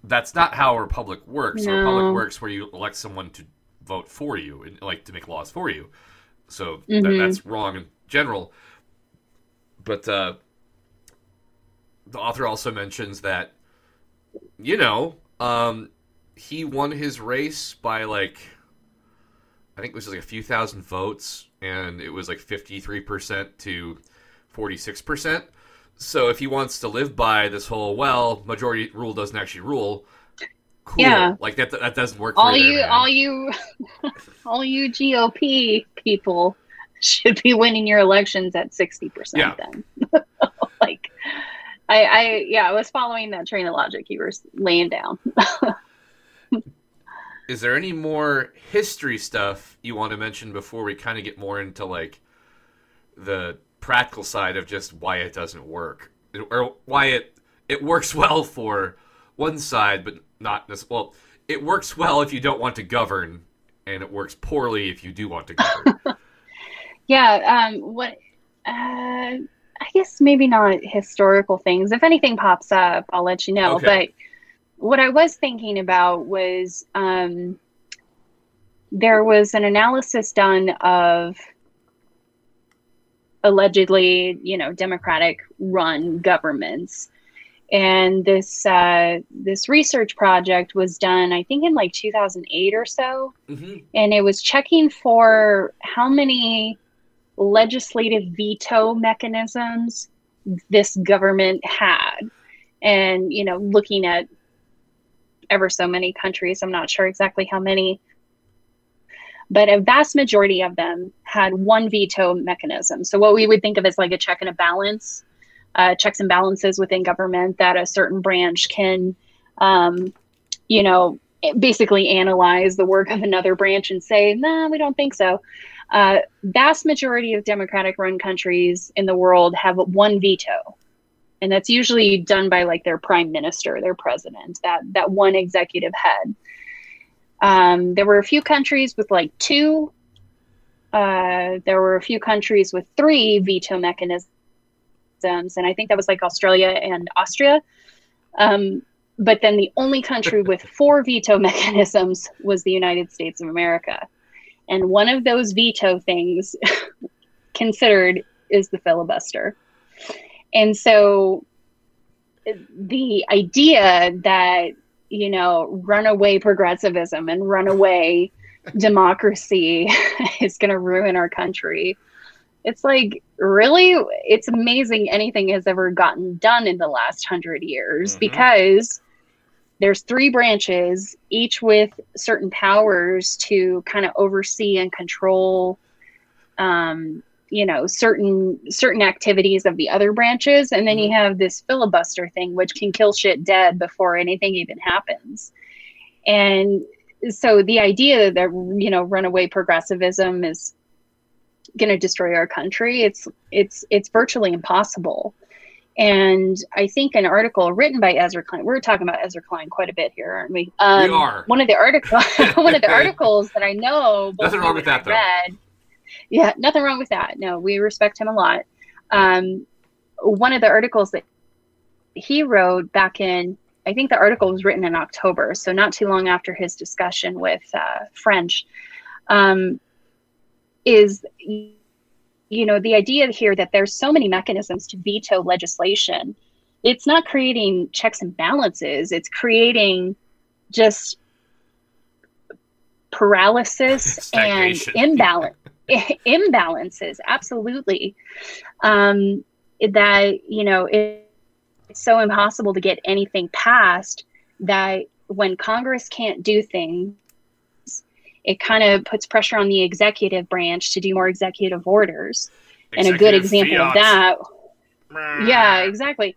That's not how a republic works. A republic works where you elect someone to vote for you and like to make laws for you. So that, Mhm. that's wrong in general. But uh, the author also mentions that, you know, um, he won his race by like, I think it was like a few thousand votes, and it was like 53% to 46%. So if he wants to live by this whole, well, majority rule doesn't actually rule, cool. Yeah. Like that, that doesn't work all you, you, there, man. all you, all you GOP people should be winning your elections at 60% Yeah. Then, like, I, I, yeah, I was following that train of logic you were laying down. Is there any more history stuff you want to mention before we kind of get more into like the practical side of just why it doesn't work or why it it works well for one side but not this well it works well if you don't want to govern and it works poorly if you do want to govern. Yeah. Um. What? Uh. I guess maybe not historical things. If anything pops up, I'll let you know. Okay. But what I was thinking about was um, there was an analysis done of allegedly, you know, Democratic run governments. And this uh, this research project was done, I think, in like 2008 or so, hmm and it was checking for how many legislative veto mechanisms this government had. And you know looking at ever so many countries i'm not sure exactly how many but a vast majority of them had one veto mechanism. So what we would think of as like a check and a balance uh, checks and balances within government that a certain branch can um, you know basically analyze the work of another branch and say nah we don't think so. Uh, vast majority of democratic run countries in the world have one veto. And that's usually done by like their prime minister their president that that one executive head um, there were a few countries with like two uh, there were a few countries with three veto mechanisms and i think that was like australia and austria um, but then the only country with four veto mechanisms was the united states of america and one of those veto things considered is the filibuster. And so the idea that, you know, runaway progressivism and runaway democracy is going to ruin our country. It's like, really? It's amazing anything has ever gotten done in the last hundred years Mhm. because there's three branches, each with certain powers to kind of oversee and control, um, you know, certain certain activities of the other branches, and then you have this filibuster thing, which can kill shit dead before anything even happens. And so the idea that you know runaway progressivism is going to destroy our country, it's it's it's virtually impossible. And I think an article written by Ezra Klein. We're talking about Ezra Klein quite a bit here, aren't we? Um, are. One of the article, one of the articles that I know. Nothing wrong with that, I though. Read, yeah, nothing wrong with that. No, we respect him a lot. Um, one of the articles that he wrote back in, I think the article was written in October, so not too long after his discussion with uh, French, um, is you know the idea here that there's so many mechanisms to veto legislation it's not creating checks and balances it's creating just paralysis and imbalance imbalances absolutely. Um, that you know it, it's so impossible to get anything passed that when congress can't do things it kind of puts pressure on the executive branch to do more executive orders. And a good Executive example of that yeah exactly.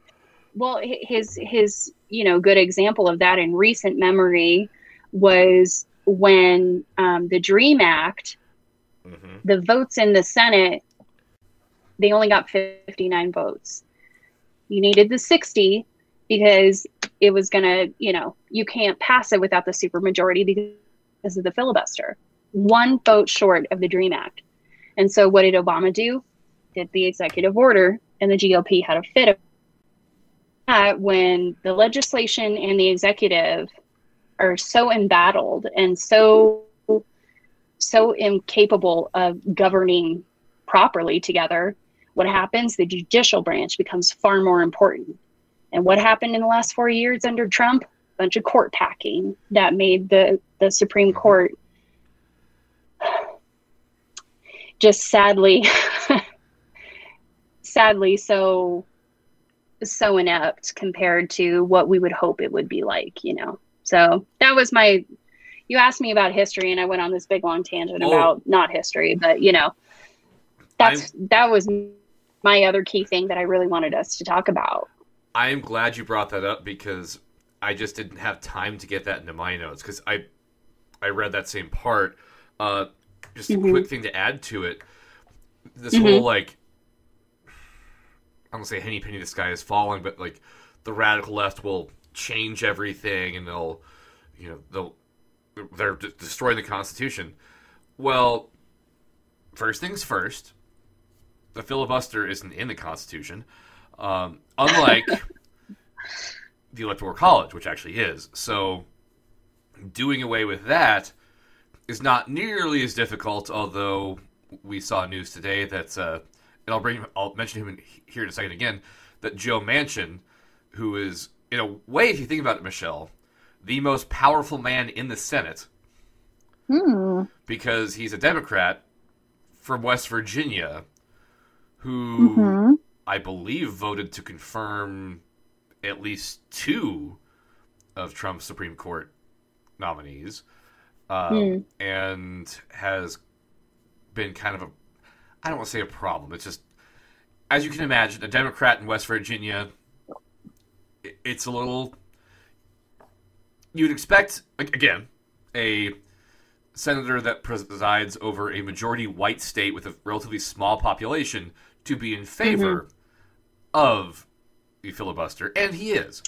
Well his his you know good example of that in recent memory was when um, the dream act Mhm. the votes in the senate they only got 59 votes. You needed the 60 because it was going to you know you can't pass it without the supermajority because of the filibuster. One vote short of the dream act. And so what did obama do? Did the executive order and the gop had a fit of that when the legislation and the executive are so embattled and so so incapable of governing properly together what happens? The judicial branch becomes far more important. And what happened in the last four years under trump? A bunch of court packing that made the the supreme court just sadly sadly so so inept compared to what we would hope it would be like you know? So that was my you asked me about history and i went on this big long tangent Oh. about not history but you know that's that was my other key thing that i really wanted us to talk about I am glad you brought that up because I just didn't have time to get that into my notes because I I read that same part. Uh, just a Mhm. quick thing to add to it. This Mhm. whole like I don't say henny penny the sky is falling, but like the radical left will change everything and they'll you know they'll they're destroying the Constitution. Well, first things first. the filibuster isn't in the Constitution, um, unlike the Electoral College, which actually is. So, doing away with that is not nearly as difficult. Although we saw news today that, uh, and I'll bring, I'll mention him in, here in a second again, that Joe Manchin, who is in a way, if you think about it, Michelle, the most powerful man in the Senate Hmm. because he's a Democrat from West Virginia who Mhm. I believe voted to confirm at least two of Trump's Supreme Court nominees um, Hmm. and has been kind of a I don't want to say a problem. It's just as you can imagine, a Democrat in West Virginia, it's a little. You'd expect again a senator that presides over a majority white state with a relatively small population to be in favor of the filibuster, and he is.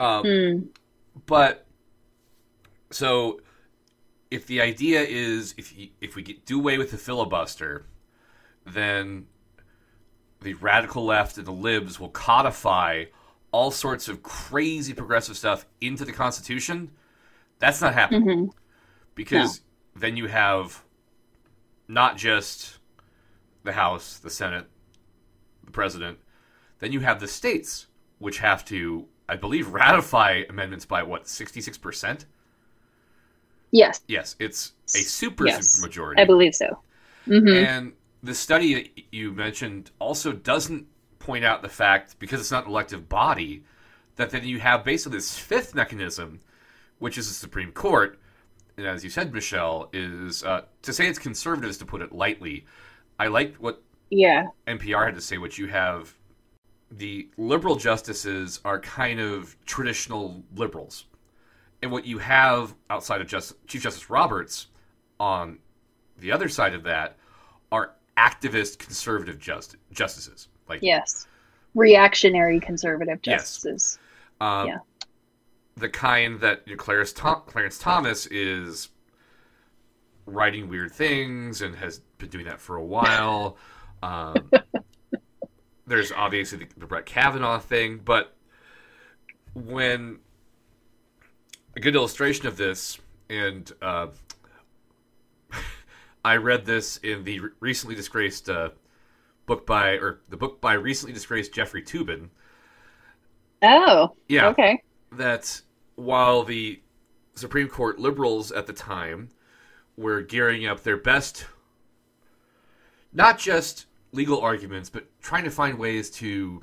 Um, Hmm. but so if the idea is if you, if we get, do away with the filibuster, then the radical left and the libs will codify all sorts of crazy progressive stuff into the Constitution. That's not happening Mhm. because then you have not just the House, the Senate, the President, then you have the states, which have to, I believe, ratify amendments by what sixty six percent. Yes. Yes, it's a super Yes. super majority. I believe so. hmm And the study that you mentioned also doesn't point out the fact, because it's not an elective body, that then you have basically this fifth mechanism, which is the Supreme Court. And as you said, Michelle, is uh, to say it's conservative is to put it lightly. I liked what Yeah. NPR had to say, which you have the liberal justices are kind of traditional liberals. And what you have outside of Just, Chief Justice Roberts on the other side of that are activist conservative just, justices. Like Yes. Reactionary conservative Yes. justices. um, yeah. the kind that you know, Clarence, Tom- Clarence Thomas is writing weird things and has been doing that for a while. Um, there's obviously the, the Brett Kavanaugh thing, but when a good illustration of this, and uh, I read this in the recently disgraced uh, book by, or the book by recently disgraced Jeffrey Toobin. Oh. Yeah, Okay. that while the Supreme Court liberals at the time were gearing up their best, not just legal arguments, but trying to find ways to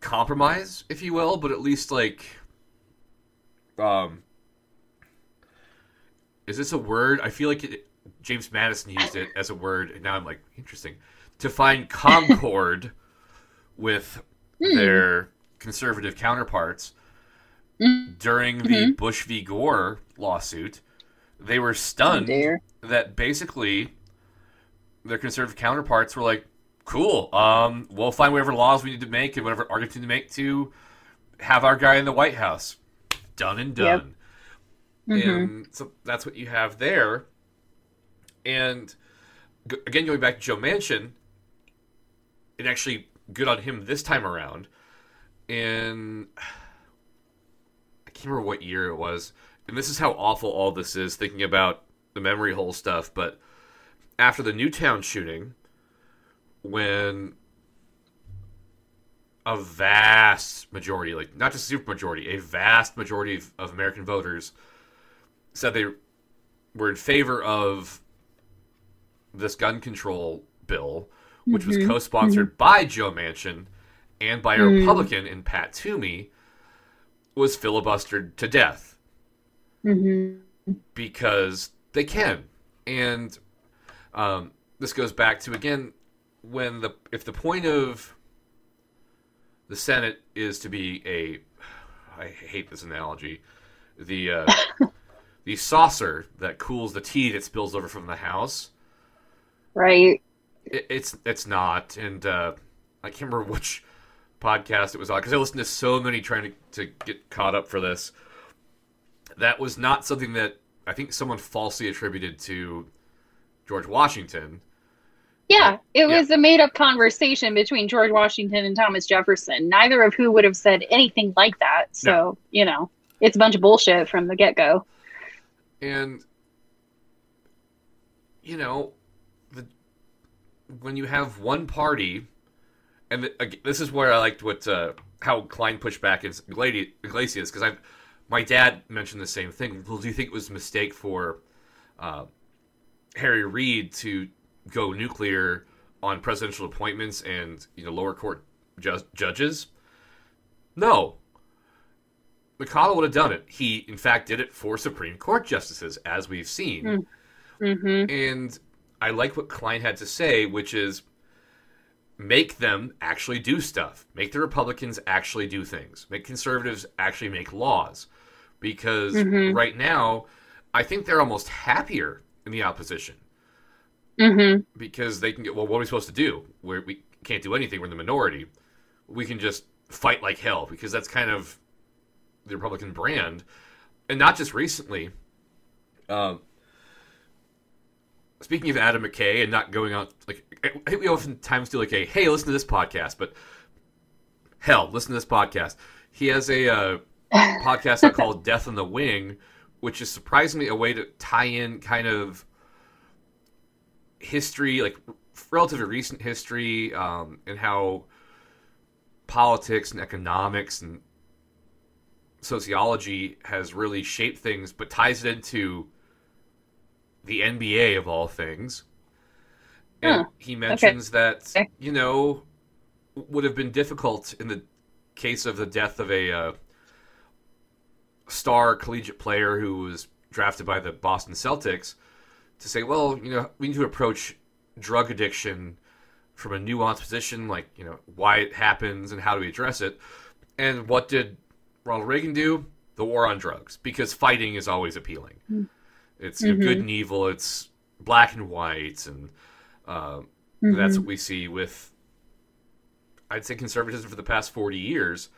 compromise, if you will, but at least like, um, is this a word? I feel like it, James Madison used it as a word, and now I'm like, interesting. To find concord with their conservative counterparts during the Bush v. Gore lawsuit, they were Oh, stunned that basically their conservative counterparts were like, "Cool, um, we'll find whatever laws we need to make and whatever arguments we need to make to have our guy in the White House." Done and Yep. done. Mm-hmm. And so that's what you have there. And g- again, going back to Joe Manchin, it actually good on him this time around. And I can't remember what year it was. And this is how awful all this is, thinking about the memory hole stuff. But after the Newtown shooting, when a vast majority, like not just a super majority, a vast majority of, of American voters said they were in favor of this gun control bill, which was co-sponsored by Joe Manchin and by a Republican in Pat Toomey, was filibustered to death. Hmm because they can. And um, this goes back to again when the if the point of the Senate is to be a I hate this analogy the uh, the saucer that cools the tea that spills over from the house Right. it, it's it's not and uh, I can't remember which podcast it was on because I listened to so many trying to, to get caught up for this that was not something that I think someone falsely attributed to George Washington Yeah, it Yeah. was a made up conversation between George Washington and Thomas Jefferson, neither of who would have said anything like that. So, you know, it's a bunch of bullshit from the get go. And you know, when you have one party, and the, this is where I liked what uh, how Klein pushed back against Yglesi- Yglesias because I, my dad mentioned the same thing. Well, do you think it was a mistake for uh, Harry Reid to go nuclear on presidential appointments and you know lower court ju- judges? No, McConnell would have done it. He, in fact, did it for Supreme Court justices, as we've seen. Mm. Mm-hmm. And I like what Klein had to say, which is make them actually do stuff. Make the Republicans actually do things. Make conservatives actually make laws. Because Mhm. right now, I think they're almost happier in the opposition Mm-hmm. because they can get, well, what are we supposed to do? We're, we can't do anything. We're in the minority. We can just fight like hell because that's kind of the Republican brand. And not just recently. Um, speaking of Adam McKay and not going out, like, I think we oftentimes do like a, hey, listen to this podcast, but hell, listen to this podcast. He has a uh, podcast called Death on the Wing, which is surprisingly a way to tie in kind of history, like relatively recent history, um, and how politics and economics and sociology has really shaped things, but ties it into the NBA of all things. And Huh. he mentions that Okay. you know would have been difficult in the case of the death of a uh, star collegiate player who was drafted by the Boston Celtics to say, well, you know, we need to approach drug addiction from a nuanced position, like, you know, why it happens and how do we address it. And what did Ronald Reagan do? The war on drugs, because fighting is always appealing. It's know, good and evil, it's black and white, and uh, that's what we see with, I'd say, conservatism for the past 40 years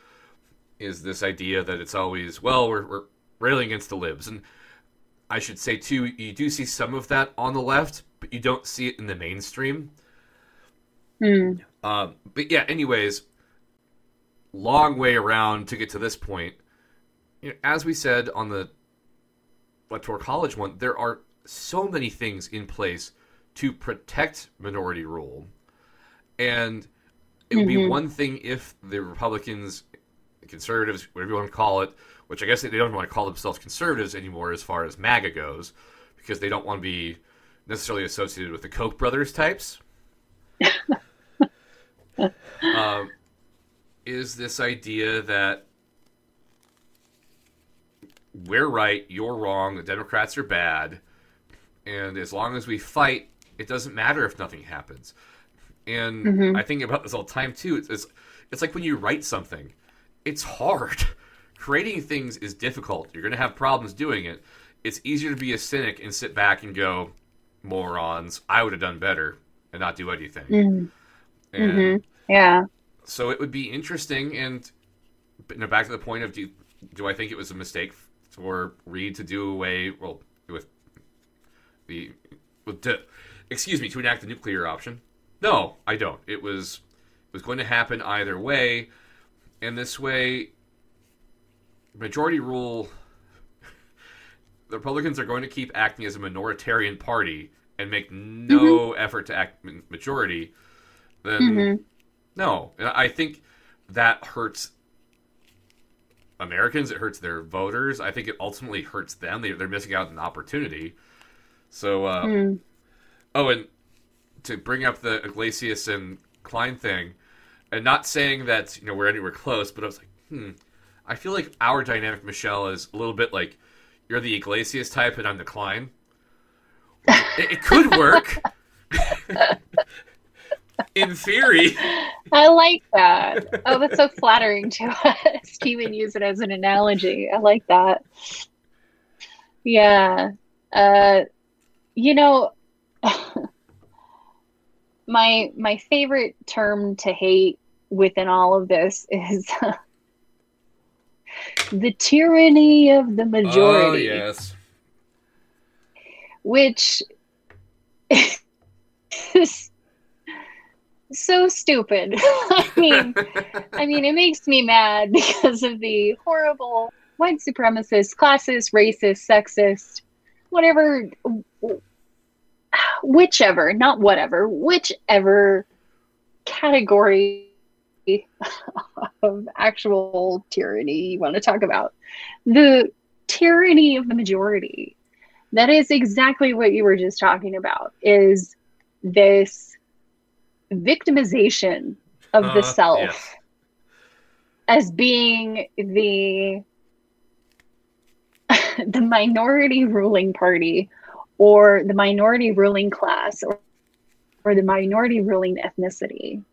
is this idea that it's always, well, we're, we're railing against the libs. And I should say, too, you do see some of that on the left, but you don't see it in the mainstream. Mm. Um, but yeah, anyways, long way around to get to this point. You know, as we said on the electoral college one, there are so many things in place to protect minority rule, and it would be Mhm. one thing if the Republicans, conservatives, whatever you want to call it, which I guess they don't want to call themselves conservatives anymore as far as MAGA goes, because they don't want to be necessarily associated with the Koch brothers types. um, is this idea that we're right, you're wrong, the Democrats are bad, and as long as we fight, it doesn't matter if nothing happens. And Mhm. I think about this all the time too. It's, it's it's like when you write something, it's hard. Creating things is difficult. You're going to have problems doing it. It's easier to be a cynic and sit back and go, morons, I would have done better and not do anything. Mm. And Mhm. Yeah. so it would be interesting and you know, back to the point of do do I think it was a mistake for Reid to do away well with the with to, excuse me to enact the nuclear option? No, I don't. It was it was going to happen either way, and this way majority rule the Republicans are going to keep acting as a minoritarian party and make no effort to act ma- majority, then Mhm. no, and I think that hurts Americans. It hurts their voters. I think it ultimately hurts them. They, they're missing out on an opportunity. So, uh, Mm. oh, and to bring up the Yglesias and Klein thing, and not saying that you know we're anywhere close, but I was like, hmm, I feel like our dynamic, Michelle, is a little bit like you're the Yglesias type and I'm the Klein. it, it could work. In theory, I like that. Oh, that's so flattering to us to even use it as an analogy. I like that. Yeah. Uh, you know, my my favorite term to hate within all of this is the tyranny of the majority. Oh yes. which is so stupid. I mean, I mean, it makes me mad because of the horrible white supremacist, classist, racist, sexist, whatever, whichever, not whatever, whichever category of actual tyranny you want to talk about. The tyranny of the majority. That is exactly what you were just talking about. Is this victimization of the Uh, self yes. as being the the minority ruling party or the minority ruling class or, or the minority ruling ethnicity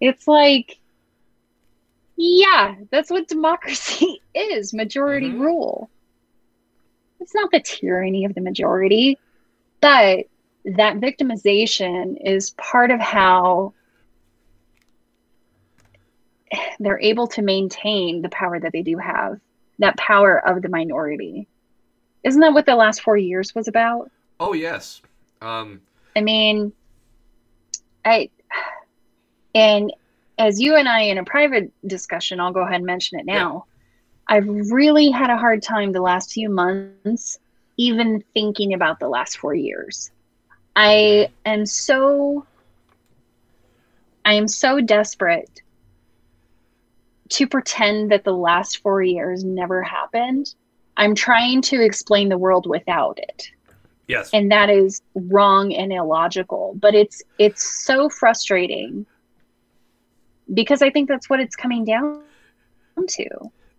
it's like yeah that's what democracy is majority Mhm. rule it's not the tyranny of the majority but that victimization is part of how they're able to maintain the power that they do have that power of the minority. Isn't that what the last four years was about? Oh yes. Um, i mean i and as you and i in a private discussion i'll go ahead and mention it now. I've really had a hard time the last few months even thinking about the last four years i am so i am so desperate to pretend that the last four years never happened. I'm trying to explain the world without it. Yes. and that is wrong and illogical but it's it's so frustrating because i think that's what it's coming down to.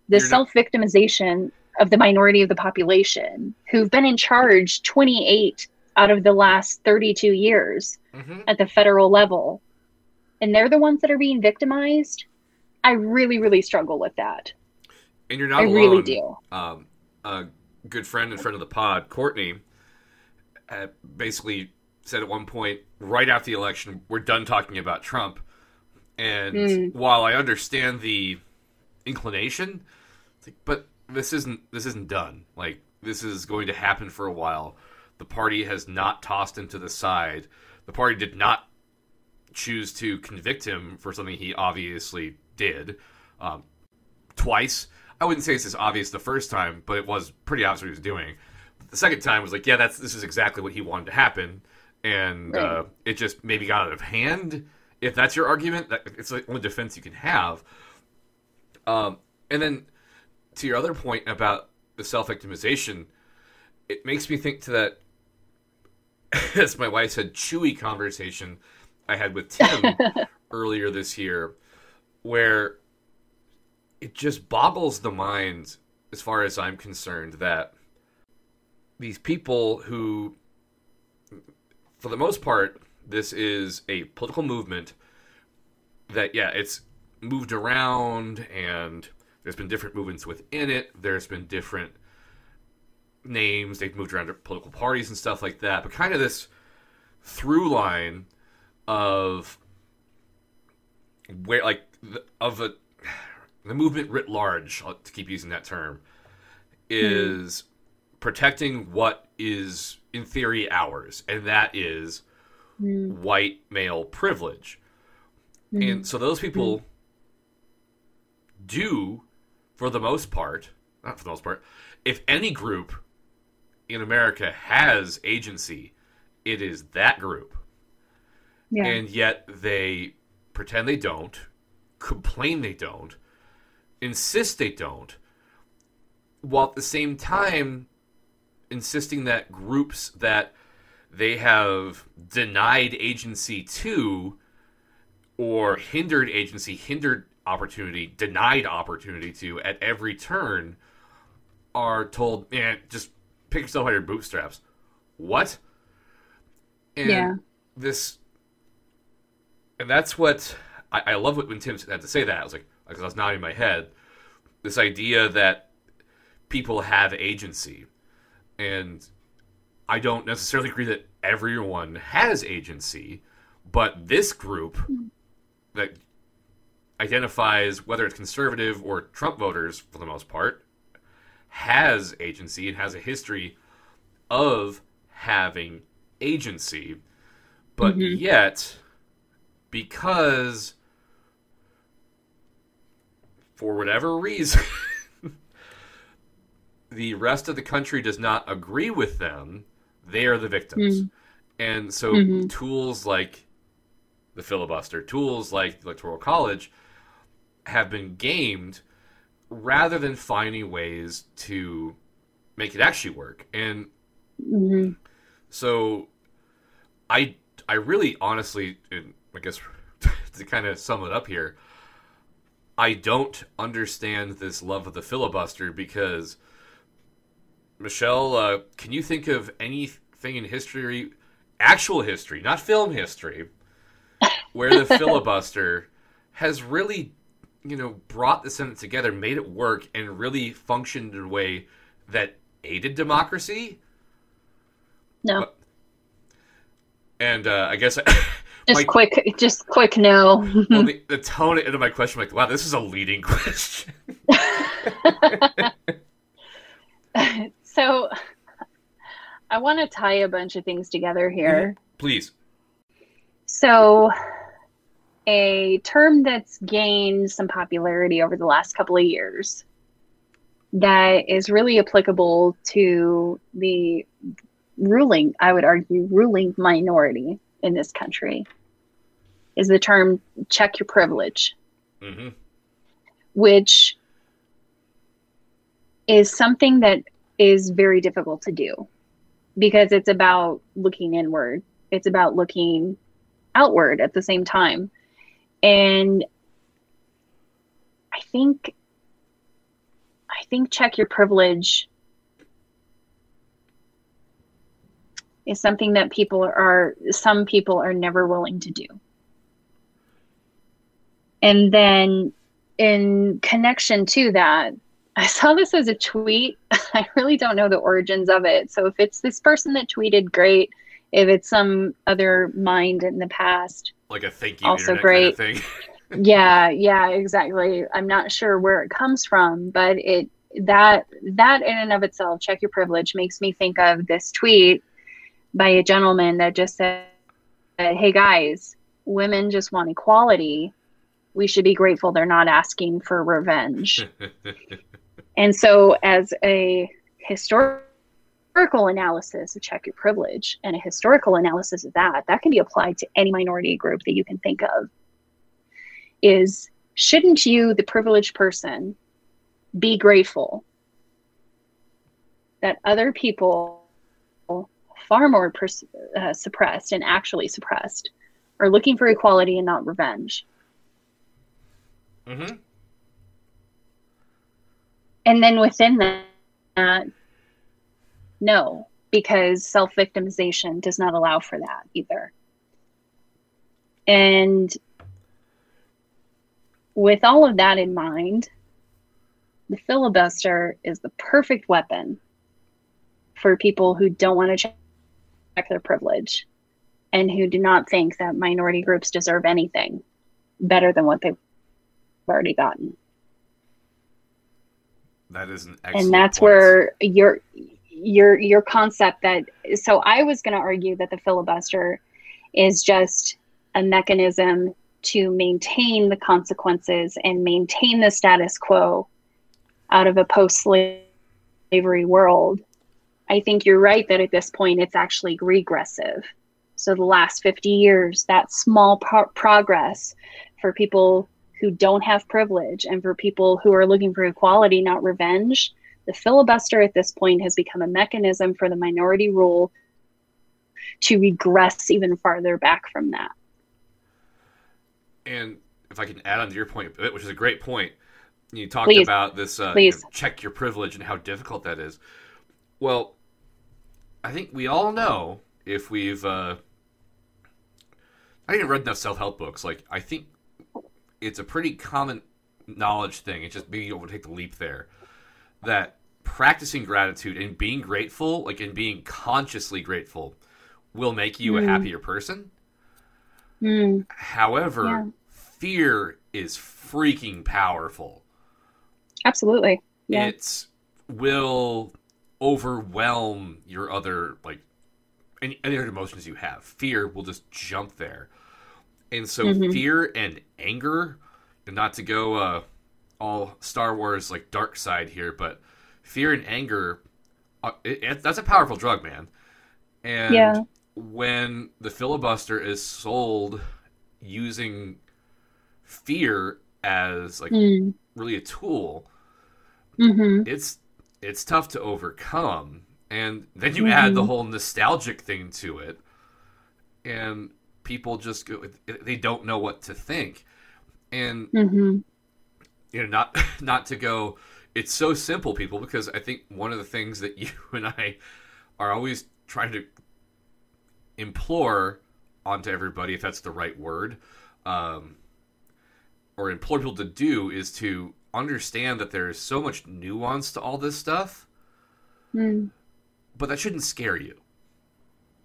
The You're not- self-victimization of the minority of the population who've been in charge 28 out of the last 32 years Mhm. at the federal level and they're the ones that are being victimized i really really struggle with that And you're not i alone. really do um, a good friend and friend of the pod, Courtney, uh, basically said at one point, right after the election, we're done talking about Trump. And Mm. while I understand the inclination, like, but this isn't this isn't done. Like this is going to happen for a while. The party has not tossed him to the side. The party did not choose to convict him for something he obviously did um, twice. I wouldn't say it's as obvious the first time, but it was pretty obvious what he was doing. The second time was like, yeah, that's this is exactly what he wanted to happen, and Right. uh, it just maybe got out of hand. If that's your argument, that it's the only defense you can have. Um, and then to your other point about the self victimization, it makes me think to that, as my wife said, chewy conversation I had with Tim earlier this year, where it just boggles the mind, as far as I'm concerned, that these people who, for the most part, this is a political movement that, yeah, it's moved around and there's been different movements within it. There's been different names. They've moved around to political parties and stuff like that. But kind of this through line of where, like, the, of a the movement writ large, to keep using that term, is protecting what is in theory ours, and that is Mm, white male privilege. mm, And so those people do, for the most part, not for the most part, if any group in America has agency, it is that group. yeah And yet they pretend they don't, complain they don't, insist they don't, while at the same time insisting that groups that they have denied agency to or hindered agency, hindered opportunity, denied opportunity to at every turn are told, man, just pick yourself out of your bootstraps. What? And Yeah. this and that's what I, I love what when Tim had to say that. I was like, because I was nodding my head. This idea that people have agency, and I don't necessarily agree that everyone has agency, but this group that identifies whether it's conservative or Trump voters for the most part has agency and has a history of having agency, but Mhm. yet because for whatever reason the rest of the country does not agree with them, they are the victims. And so Mhm. tools like the filibuster, tools like the electoral college have been gamed rather than finding ways to make it actually work. And Mhm. so I I really honestly and I guess to kind of sum it up here, I don't understand this love of the filibuster because Michelle, uh, can you think of anything in history, actual history, not film history, where the filibuster has really, you know, brought the Senate together, made it work, and really functioned in a way that aided democracy? No. And uh, I guess Just my- quick, just quick. No. well, the, the tone into my question, like, wow, this is a leading question. so, I want to tie a bunch of things together here. Please. So, a term that's gained some popularity over the last couple of years that is really applicable to the ruling, I would argue, ruling minority in this country is the term check your privilege, hmm which is something that is very difficult to do because it's about looking inward, it's about looking outward at the same time. And I think I think check your privilege is something that people are some people are never willing to do. And then in connection to that, I saw this as a tweet. I really don't know the origins of it. So if it's this person that tweeted, great. If it's some other mind in the past, Like a thank you Also great. kind of thing. yeah yeah exactly i'm not sure where it comes from but it that that in and of itself check your privilege makes me think of this tweet by a gentleman that just said hey guys women just want equality we should be grateful they're not asking for revenge and so as a historical analysis of check your privilege and a historical analysis of that that can be applied to any minority group that you can think of is shouldn't you, the privileged person, be grateful that other people, far more pers- uh, suppressed and actually suppressed, are looking for equality and not revenge? hmm And then within that, no, because self victimization does not allow for that either. And with all of that in mind, the filibuster is the perfect weapon for people who don't want to check their privilege and who do not think that minority groups deserve anything better than what they've already gotten. That is an excellent and that's point. where your your your concept that so I was going to argue that the filibuster is just a mechanism to maintain the consequences and maintain the status quo out of a post slavery world. I think you're right that at this point it's actually regressive. So the last 50 years, that small pro- progress for people who don't have privilege and for people who are looking for equality, not revenge, the filibuster at this point has become a mechanism for the minority rule to regress even farther back from that. And if I can add on to your point, which is a great point, you talked Please. about this uh, Please. you know, check your privilege and how difficult that is. Well, I think we all know if we've. Uh, I didn't read enough self help books. Like I think it's a pretty common knowledge thing. It's just being able to take the leap there. That practicing gratitude and being grateful, like and being consciously grateful, will make you a Mm. happier person. Hmm. However, Yeah. fear is freaking powerful. absolutely. Yeah. It will overwhelm your other like any, any other emotions you have. Fear will just jump there. And so Mhm. fear and anger, and not to go uh, all Star Wars like dark side here, but fear and anger, uh, it, it, that's a powerful drug, man. And Yeah. when the filibuster is sold using fear as like Mm. really a tool, hmm it's it's tough to overcome. And then you add the Mhm. whole nostalgic thing to it, and people just go they don't know what to think. And hmm you know, not not to go it's so simple, people, because I think one of the things that you and I are always trying to implore onto everybody, if that's the right word, um, or implore people to do is to understand that there is so much nuance to all this stuff, Mm. but that shouldn't scare you.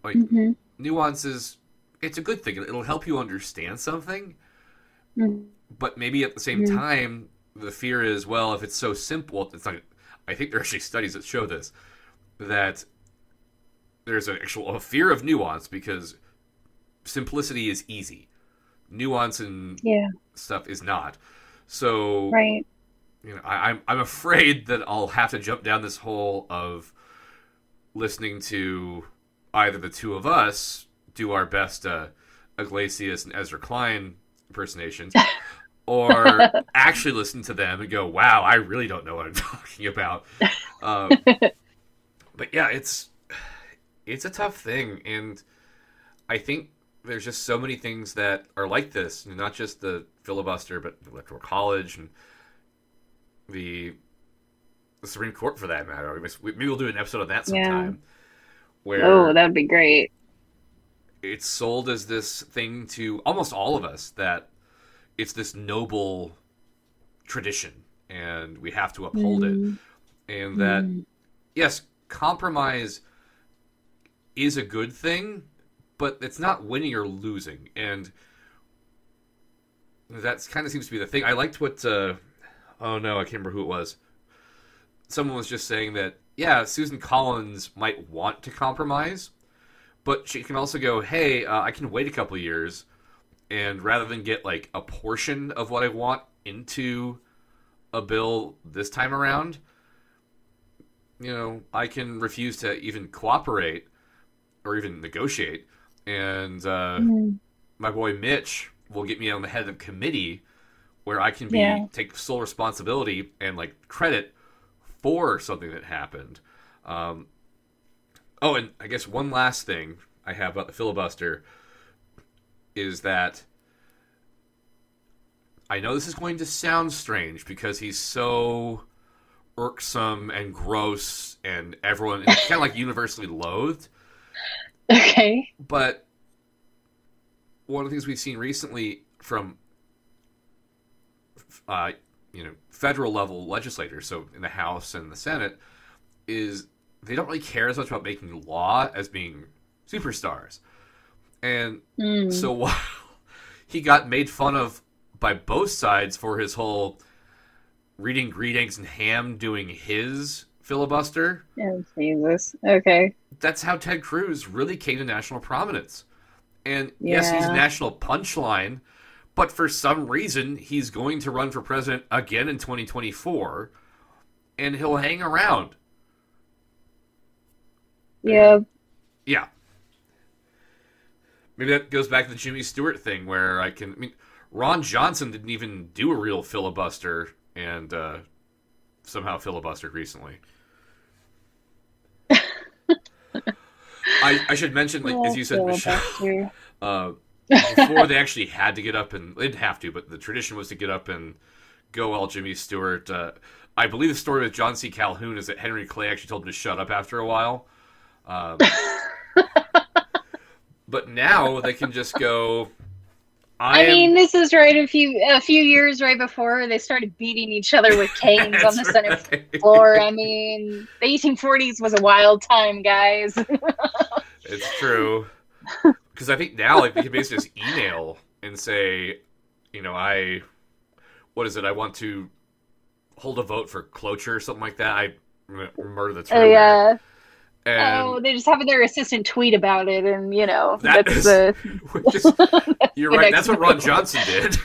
Like hmm nuance is it's a good thing. It'll help you understand something, Mm. but maybe at the same Mhm. time the fear is well if it's so simple it's not i think there are actually studies that show this that there's an actual a fear of nuance because simplicity is easy nuance and Yeah. stuff is not so Right. you know I, I'm, I'm afraid that i'll have to jump down this hole of listening to either the two of us do our best uh, yglesias and ezra klein impersonations or actually listen to them and go, "Wow, I really don't know what I'm talking about." Um, but yeah, it's it's a tough thing, and I think there's just so many things that are like this, not just the filibuster, but the electoral college and the the Supreme Court, for that matter. Maybe we'll do an episode on that Yeah. sometime. Where Oh, that would be great. it's sold as this thing to almost all of us that it's this noble tradition and we have to uphold it Mm. and that Mm. yes compromise is a good thing but it's not winning or losing and that kind of seems to be the thing i liked what uh, oh no i can't remember who it was someone was just saying that yeah susan collins might want to compromise but she can also go hey uh, i can wait a couple years and rather than get like a portion of what i want into a bill this time around you know i can refuse to even cooperate or even negotiate and uh, Mm. my boy mitch will get me on the head of committee where i can be Yeah. take sole responsibility and like credit for something that happened um, oh and i guess one last thing i have about the filibuster is that I know this is going to sound strange because he's so irksome and gross and everyone it's kind of like universally loathed. Okay. But one of the things we've seen recently from uh, you know federal level legislators, so in the House and the Senate, is they don't really care as much about making law as being superstars. And Mm. so while he got made fun of by both sides for his whole reading Green Eggs and Ham doing his filibuster, Oh, Jesus. Okay. that's how Ted Cruz really came to national prominence. And yes, he's a national punchline, but for some reason he's going to run for president again in 2024 and he'll hang around. Yeah. Yeah. Maybe that goes back to the Jimmy Stewart thing where I can I mean Ron Johnson didn't even do a real filibuster and uh, somehow filibustered recently. I, I should mention, like as you said, Michelle, uh, before they actually had to get up and they didn't have to, but the tradition was to get up and go all Jimmy Stewart. Uh, I believe the story with John C. Calhoun is that Henry Clay actually told him to shut up after a while. Um, but now they can just go. I, I am, mean, this is right a few a few years right before they started beating each other with canes on the right. floor. I mean, the 1840s was a wild time, guys. It's true. Because I think now, like, they can basically just email and say, you know, I, what is it? I want to hold a vote for cloture or something like that. I murder the. Oh yeah. And oh, they just have their assistant tweet about it, and you know That that's is- the is, you're right. That's what Ron Johnson did.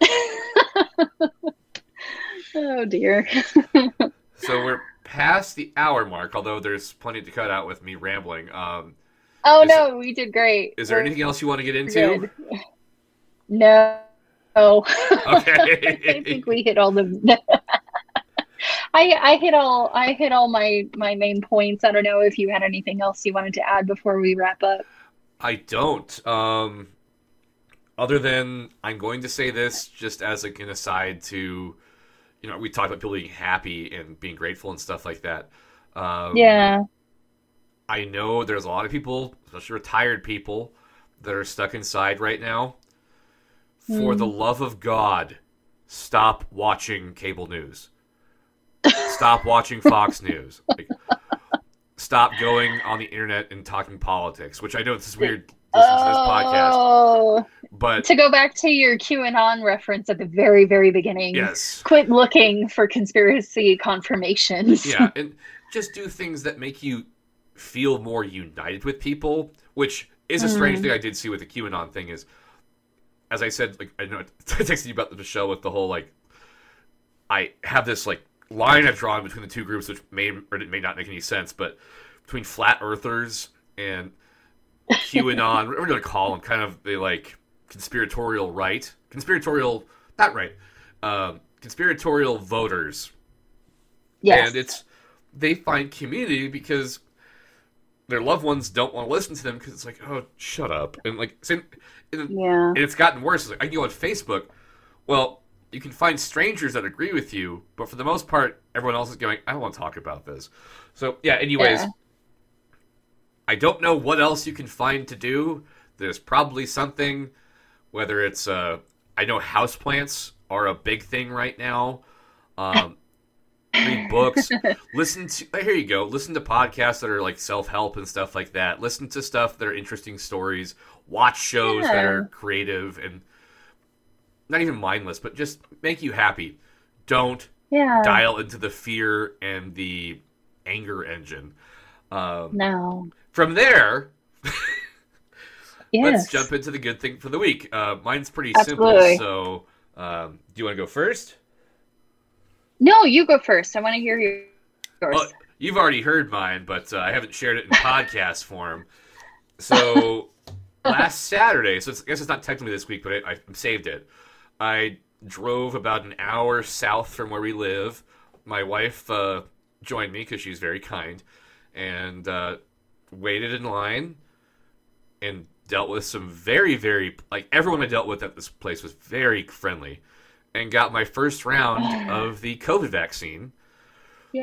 oh dear. so we're past the hour mark, although there's plenty to cut out with me rambling. Um, Oh no, we did great. is there We're anything else you want to get into? good. No. Okay. I think we hit all the. I I hit all I hit all my my main points. I don't know if you had anything else you wanted to add before we wrap up. I don't. Um, other than I'm going to say this just as like an aside to, you know, we talked about people being happy and being grateful and stuff like that. Um, Yeah. I know there's a lot of people, especially retired people, that are stuck inside right now. For Hmm. the love of God, stop watching cable news. Stop watching Fox News. Like, stop going on the internet and talking politics, which I know this is weird this podcast, Oh, but to go back to your QAnon reference at the very very beginning. yes. Quit looking for conspiracy confirmations. yeah, and just do things that make you feel more united with people, which is a strange Mhm. thing I did see with the QAnon thing is as I said, like I know I texted you about the show with the whole like I have this like line I've drawn between the two groups which may or may not make any sense, but between flat earthers and QAnon, whatever you want to call them, kind of the like conspiratorial right, conspiratorial not right, um, conspiratorial voters Yes. and it's they find community because their loved ones don't want to listen to them because it's like oh shut up and like same, and, yeah. and it's gotten worse It's like, i can go on facebook well you can find strangers that agree with you but for the most part everyone else is going i don't want to talk about this. So yeah anyways Yeah. i don't know what else you can find to do. There's probably something whether it's uh i know houseplants are a big thing right now. Um read books listen to here you go. Listen to podcasts that are like self-help and stuff like that. Listen to stuff that are interesting stories. Watch shows that are creative and not even mindless but just make you happy don't Yeah. dial into the fear and the anger engine um, No. from there Yes. let's jump into the good thing for the week uh, mine's pretty Absolutely. simple so um, do you want to go first No, you go first. I want to hear yours. Well, you've already heard mine, but uh, I haven't shared it in podcast form. So last Saturday, so it's, I guess it's not technically this week, but I, I saved it. I drove about an hour south from where we live. My wife uh, joined me because she's very kind, and uh, waited in line and dealt with some very, very like everyone I dealt with at this place was very friendly, and got my first round of the COVID vaccine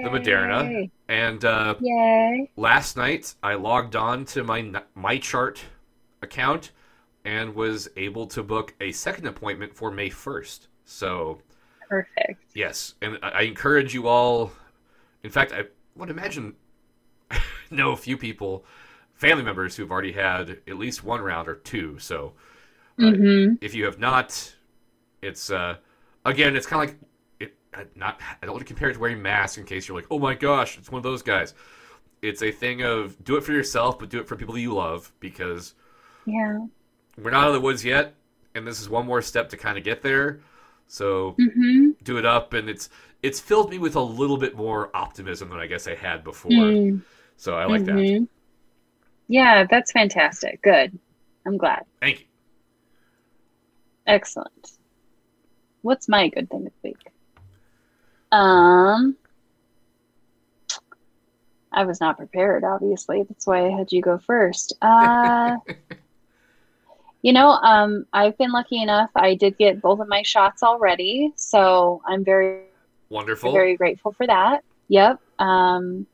the Moderna. And uh, Yay. last night, I logged on to my my chart account and was able to book a second appointment for May first. So Perfect. yes, and I I encourage you all. In fact, I would imagine know a few people, family members who've already had at least one round or two. So uh, Mm-hmm. if you have not, it's uh, again, it's kind of like it. Not I don't want to compare it to wearing masks in case you're like, oh my gosh, it's one of those guys. It's a thing of do it for yourself, but do it for people that you love because Yeah. We're not out of the woods yet, and this is one more step to kind of get there. So Mm-hmm. do it up, and it's it's filled me with a little bit more optimism than I guess I had before. Mm. So I like that. Mhm. Yeah, that's fantastic. Good. I'm glad. Thank you. Excellent. What's my good thing this week? Um, I was not prepared, obviously. That's why I had you go first. Uh, you know, um, I've been lucky enough. I did get both of my shots already, so I'm very, Wonderful. very grateful for that. Yep. Um,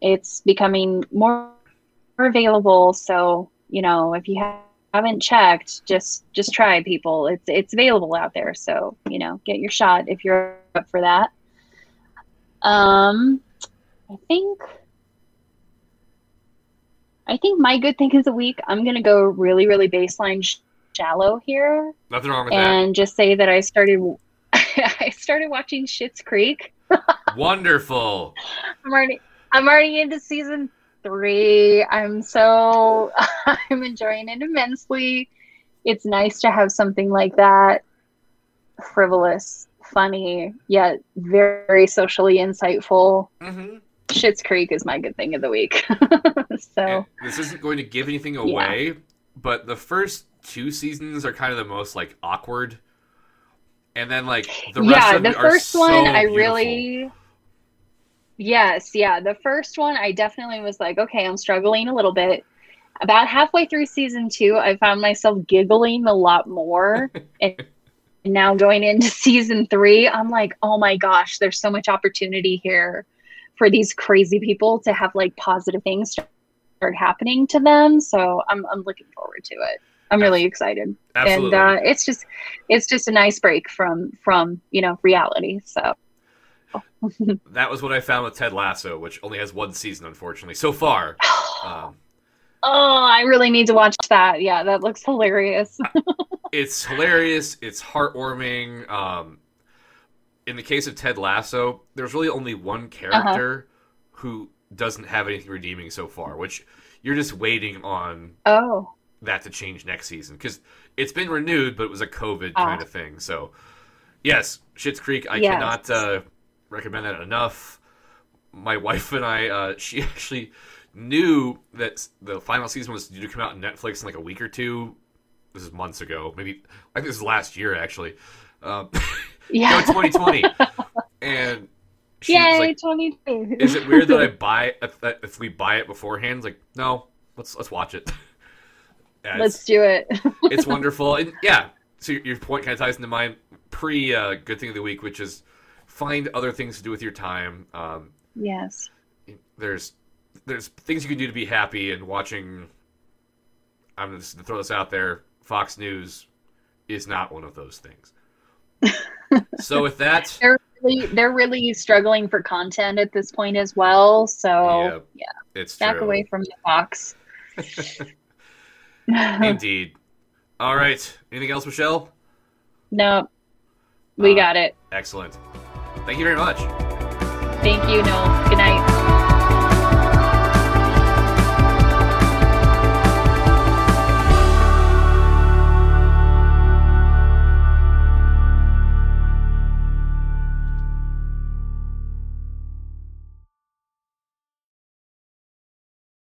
it's becoming more, more available. So, you know, if you ha- haven't checked, just just try people. It's it's available out there. So, you know, get your shot if you're up for that. Um, I think I think my good thing is a week. I'm gonna go really, really baseline sh- shallow here Nothing wrong with that. and just say that I started I started watching Schitt's Creek. Wonderful. I'm already I'm already into season three. I'm so I'm enjoying it immensely. It's nice to have something like that, frivolous, funny, yet very socially insightful. Mm-hmm. Schitt's Creek is my good thing of the week. so this isn't going to give anything away, but the first two seasons are kind of the most like awkward, and then like the rest yeah, of the first so one I beautiful. really Yes, yeah. The first one I definitely was like, okay, I'm struggling a little bit. About halfway through season two, I found myself giggling a lot more. and now going into season three, I'm like, oh my gosh, there's so much opportunity here for these crazy people to have like positive things start happening to them. So I'm I'm looking forward to it. I'm really excited. Absolutely. And uh, it's just it's just a nice break from from, you know, reality. So That was what I found with Ted Lasso, which only has one season, unfortunately, so far. Um, Oh, I really need to watch that. Yeah, that looks hilarious. it's hilarious. It's heartwarming. Um, in the case of Ted Lasso, there's really only one character who doesn't have anything redeeming so far, which you're just waiting on oh, that to change next season because it's been renewed, but it was a COVID Ah. kind of thing. So, yes, Schitt's Creek. I Yes. cannot uh, recommend that enough. My wife and I, uh, she actually knew that the final season was due to come out on Netflix in like a week or two. This is months ago, maybe I think this is last year actually. Um, yeah. 2020, and she Yay, like, 22. "Is it weird that I buy if, if we buy it beforehand?" Like, no, let's let's watch it. Yeah, Let's do it. it's wonderful and yeah so your, your point kind of ties into my pre uh, good thing of the week which is find other things to do with your time um, yes. there's there's things you can do to be happy and watching i'm just to throw this out there fox news is not one of those things so with that They're really, they're really struggling for content at this point as well. So yeah, it's back true away from the box. indeed all right anything else michelle no, we Uh, got it. excellent thank you very much Thank you, Noel. Good night.